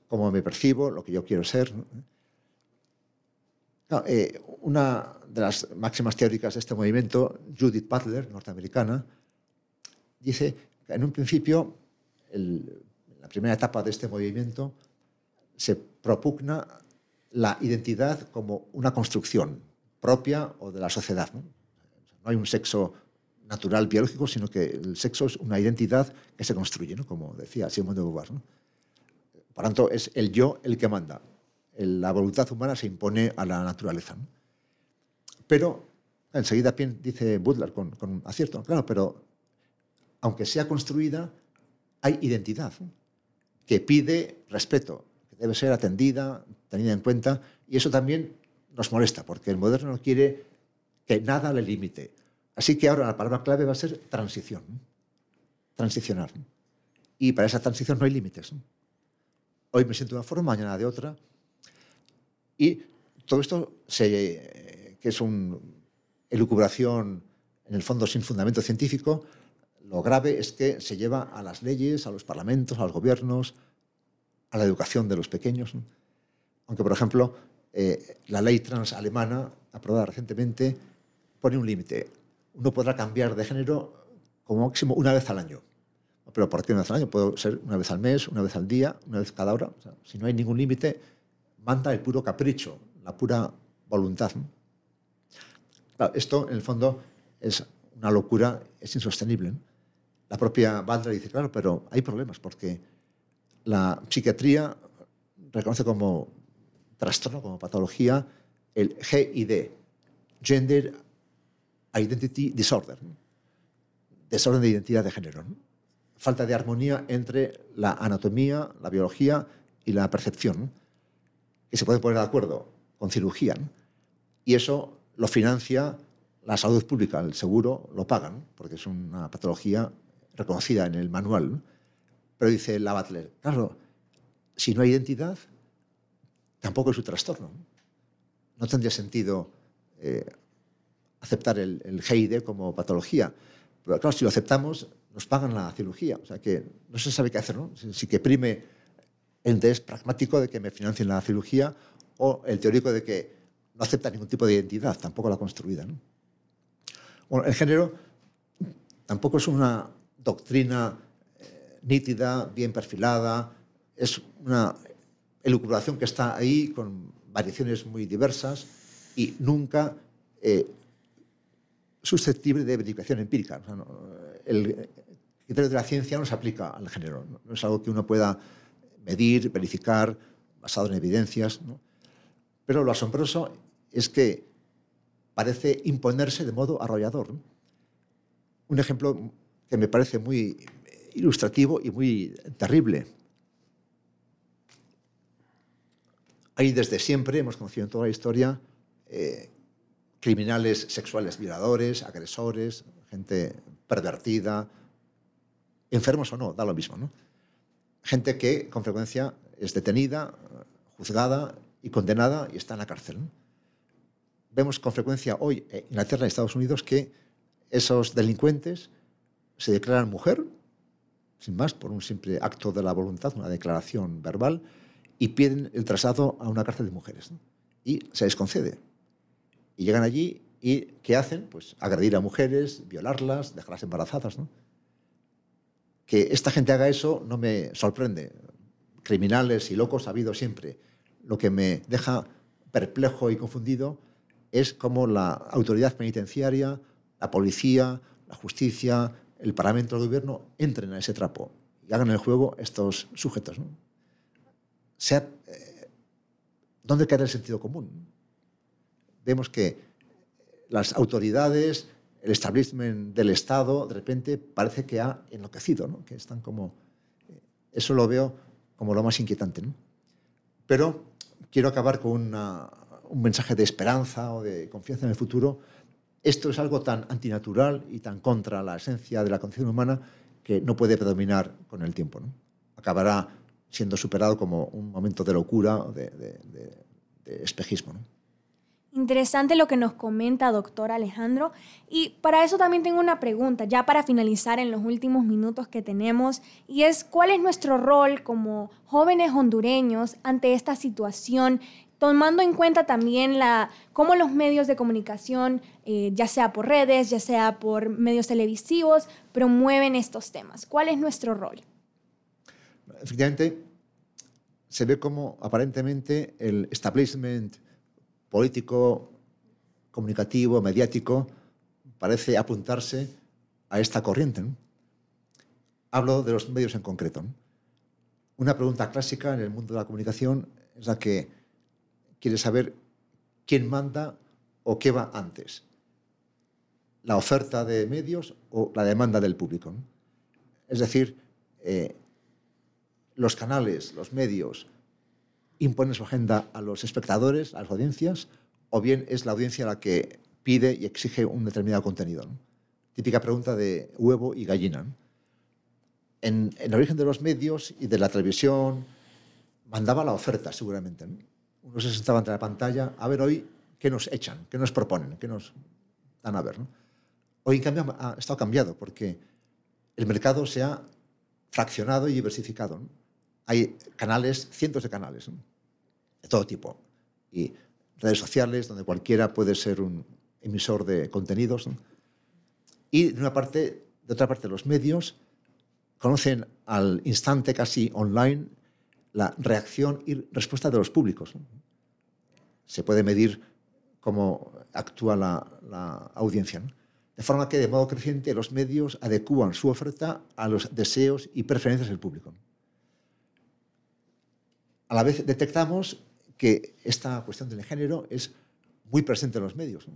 cómo me percibo, lo que yo quiero ser. Eh, una de las máximas teóricas de este movimiento, Judith Butler, norteamericana, dice que en un principio, en la primera etapa de este movimiento, se propugna la identidad como una construcción propia o de la sociedad. No, hay un sexo natural biológico, sino que el sexo es una identidad que se construye, como decía Simone de Beauvoir. ¿no? Por tanto, es el yo el que manda. La voluntad humana se impone a la naturaleza. Pero enseguida dice Butler con, acierto, claro, pero aunque sea construida, hay identidad que pide respeto, que debe ser atendida, tenida en cuenta, y eso también nos molesta, porque el moderno no quiere que nada le limite. Así que ahora la palabra clave va a ser transición, transicionar. Y para esa transición no hay límites hoy me siento de una forma, mañana de otra. Y todo esto, se, que es una elucubración en el fondo sin fundamento científico, lo grave es que se lleva a las leyes, a los parlamentos, a los gobiernos, a la educación de los pequeños. Aunque, por ejemplo, eh, la ley trans alemana, aprobada recientemente, pone un límite. Uno podrá cambiar de género como máximo una vez al año pero por qué una vez al año, puedo ser una vez al mes, una vez al día, una vez cada hora. si no hay ningún límite, manda el puro capricho, la pura voluntad. esto, en el fondo, es una locura, es insostenible. La propia Baldra dice, claro, pero hay problemas, porque la psiquiatría reconoce como trastorno, como patología, el GID, Gender Identity Disorder, desorden de identidad de género falta de armonía entre la anatomía, la biología y la percepción, que se pueden poner de acuerdo con cirugía. Y eso lo financia la salud pública, el seguro lo pagan, porque es una patología reconocida en el manual. Pero dice la Butler, claro, si no hay identidad, tampoco es un trastorno. No tendría sentido eh, aceptar el, el como patología. Pero claro, si lo aceptamos, nos pagan la cirugía. O sea que no se sabe qué hacer, ¿no? Si, que prime el interés pragmático de que me financien la cirugía o el teórico de que no acepta ningún tipo de identidad, tampoco la construida. el género tampoco es una doctrina eh, nítida, bien perfilada, es una elucubración que está ahí con variaciones muy diversas y nunca eh, susceptible de verificación empírica. O el, criterio de la ciencia no se aplica al género. No, es algo que uno pueda medir, verificar, basado en evidencias. Pero lo asombroso es que parece imponerse de modo arrollador. Un ejemplo que me parece muy ilustrativo y muy terrible. Hay desde siempre, hemos conocido en toda la historia, eh, criminales sexuales violadores, agresores, gente pervertida, enfermos o no, da lo mismo. ¿no? Gente que con frecuencia es detenida, juzgada y condenada y está en la cárcel. Vemos con frecuencia hoy en Inglaterra y Estados Unidos que esos delincuentes se declaran mujer, sin más, por un simple acto de la voluntad, una declaración verbal, y piden el traslado a una cárcel de mujeres. Y se les concede. Y llegan allí y ¿qué hacen? Pues agredir a mujeres, violarlas, dejarlas embarazadas. ¿no? Que esta gente haga eso no me sorprende. Criminales y locos ha habido siempre. Lo que me deja perplejo y confundido es cómo la autoridad penitenciaria, la policía, la justicia, el parlamento del gobierno entren a ese trapo y hagan el juego estos sujetos. ¿no? Eh, ¿Dónde queda el sentido común? Vemos que las autoridades, el establishment del Estado de repente parece que ha enloquecido, ¿no? que están como... eh, Eso lo veo como lo más inquietante. ¿no? Pero quiero acabar con un mensaje de esperanza o de confianza en el futuro. Esto es algo tan antinatural y tan contra la esencia de la condición humana que no puede predominar con el tiempo. ¿no? Acabará siendo superado como un momento de locura, o de- de espejismo. ¿no? Interesante lo que nos comenta doctor Alejandro. Y para eso también tengo una pregunta, ya para finalizar en los últimos minutos que tenemos, y es cuál es nuestro rol como jóvenes hondureños ante esta situación, tomando en cuenta también la, cómo los medios de comunicación, eh, ya sea por redes, ya sea por medios televisivos, promueven estos temas. ¿Cuál es nuestro rol? Efectivamente, se ve como aparentemente el establishment político, comunicativo, mediático, parece apuntarse a esta corriente. Hablo de los medios en concreto. Una pregunta clásica en el mundo de la comunicación es la que quiere saber quién manda o qué va antes, la oferta de medios o la demanda del público. Es decir, eh, los canales, los medios, imponen su agenda a los espectadores, a las audiencias, o bien es la audiencia la que pide y exige un determinado contenido. Típica pregunta de huevo y gallina. En, el origen de los medios y de la televisión mandaba la oferta, seguramente. ¿no? Uno se sentaba ante la pantalla a ver hoy qué nos echan, qué nos proponen, qué nos dan a ver. Hoy, en cambio, ha estado cambiado porque el mercado se ha fraccionado y diversificado. Hay canales, cientos de canales, de todo tipo. Y redes sociales, donde cualquiera puede ser un emisor de contenidos. Y de una parte, de otra parte, los medios conocen al instante casi online la reacción y respuesta de los públicos. Se puede medir cómo actúa la, audiencia. De forma que, de modo creciente, los medios adecúan su oferta a los deseos y preferencias del público. A la vez detectamos que esta cuestión del género es muy presente en los medios.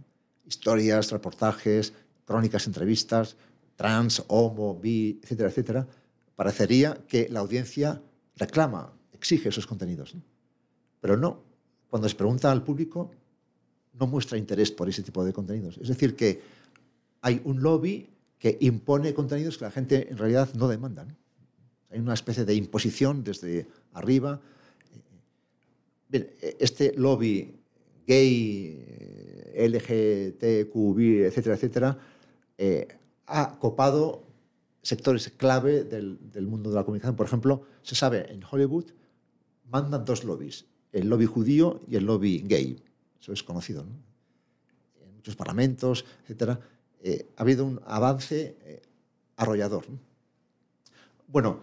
Historias, reportajes, crónicas, entrevistas, trans, homo, bi, etcétera, etcétera. Parecería que la audiencia reclama, exige esos contenidos. ¿no? Pero no. Cuando se pregunta al público, no muestra interés por ese tipo de contenidos. Es decir, que hay un lobby que impone contenidos que la gente en realidad no demanda. ¿no? Hay una especie de imposición desde arriba. Bien, este lobby gay, LGTQB, etcétera, etcétera, eh, ha copado sectores clave del, mundo de la comunicación. Por ejemplo, se sabe, en Hollywood mandan dos lobbies, el lobby judío y el lobby gay. Eso es conocido. ¿no? En muchos parlamentos, etcétera, eh, ha habido un avance eh, arrollador. ¿no? Bueno,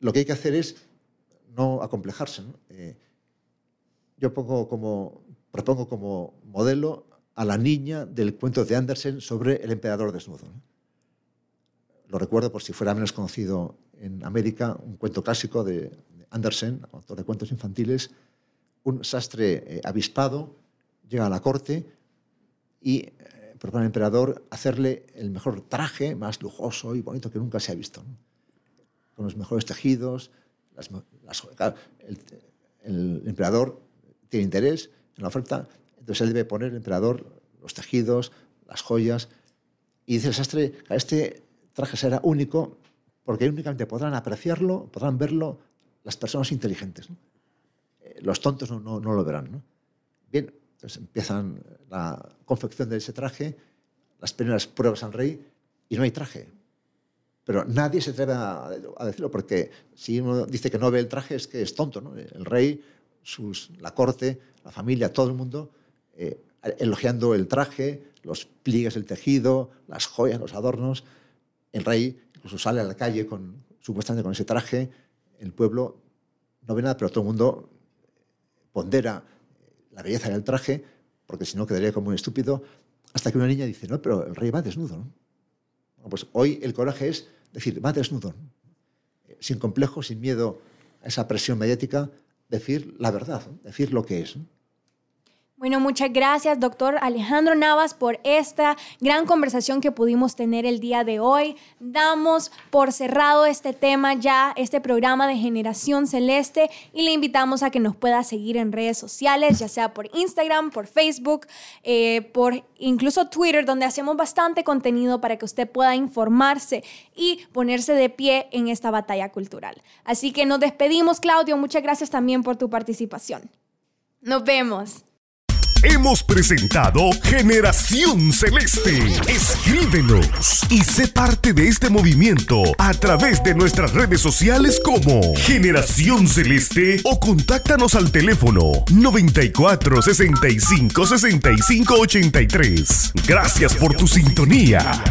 lo que hay que hacer es no acomplejarse. ¿no? Yo pongo como, propongo como modelo a la niña del cuento de Andersen sobre el emperador desnudo. Lo recuerdo por si fuera menos conocido en América, un cuento clásico de Andersen, autor de cuentos infantiles, un sastre eh, avispado llega a la corte y eh, propone al emperador hacerle el mejor traje, más lujoso y bonito que nunca se ha visto, ¿no? con los mejores tejidos. Las, las, el, el, emperador tiene interés en la oferta, entonces él debe poner el emperador los tejidos, las joyas, y dice el sastre, este traje será único porque únicamente podrán apreciarlo, podrán verlo las personas inteligentes. ¿no? Los tontos no, no, no lo verán. ¿no? Bien, entonces empiezan la confección de ese traje, las primeras pruebas al rey, y no hay traje. Pero nadie se atreve a, a, decirlo, porque si uno dice que no ve el traje es que es tonto. ¿no? El rey, la corte, la familia, todo el mundo, eh, elogiando el traje, los pliegues del tejido, las joyas, los adornos. El rey incluso sale a la calle con, supuestamente con ese traje. El pueblo no ve nada, pero todo el mundo pondera la belleza del traje, porque si no quedaría como un estúpido, hasta que una niña dice, no, pero el rey va desnudo. ¿no? Pues hoy el coraje es decir, va desnudo, ¿no? sin complejo, sin miedo a esa presión mediática, decir la verdad, decir lo que es. Bueno, muchas gracias, doctor Alejandro Navas, por esta gran conversación que pudimos tener el día de hoy. Damos por cerrado este tema ya, este programa de Generación Celeste, y le invitamos a que nos pueda seguir en redes sociales, ya sea por Instagram, por Facebook, eh, por incluso Twitter, donde hacemos bastante contenido para que usted pueda informarse y ponerse de pie en esta batalla cultural. Así que nos despedimos, Claudio. Muchas gracias también por tu participación. Nos vemos hemos presentado Generación Celeste. Escríbenos y sé parte de este movimiento a través de nuestras redes sociales como Generación Celeste o contáctanos al teléfono 94 65 65 83. Gracias por tu sintonía.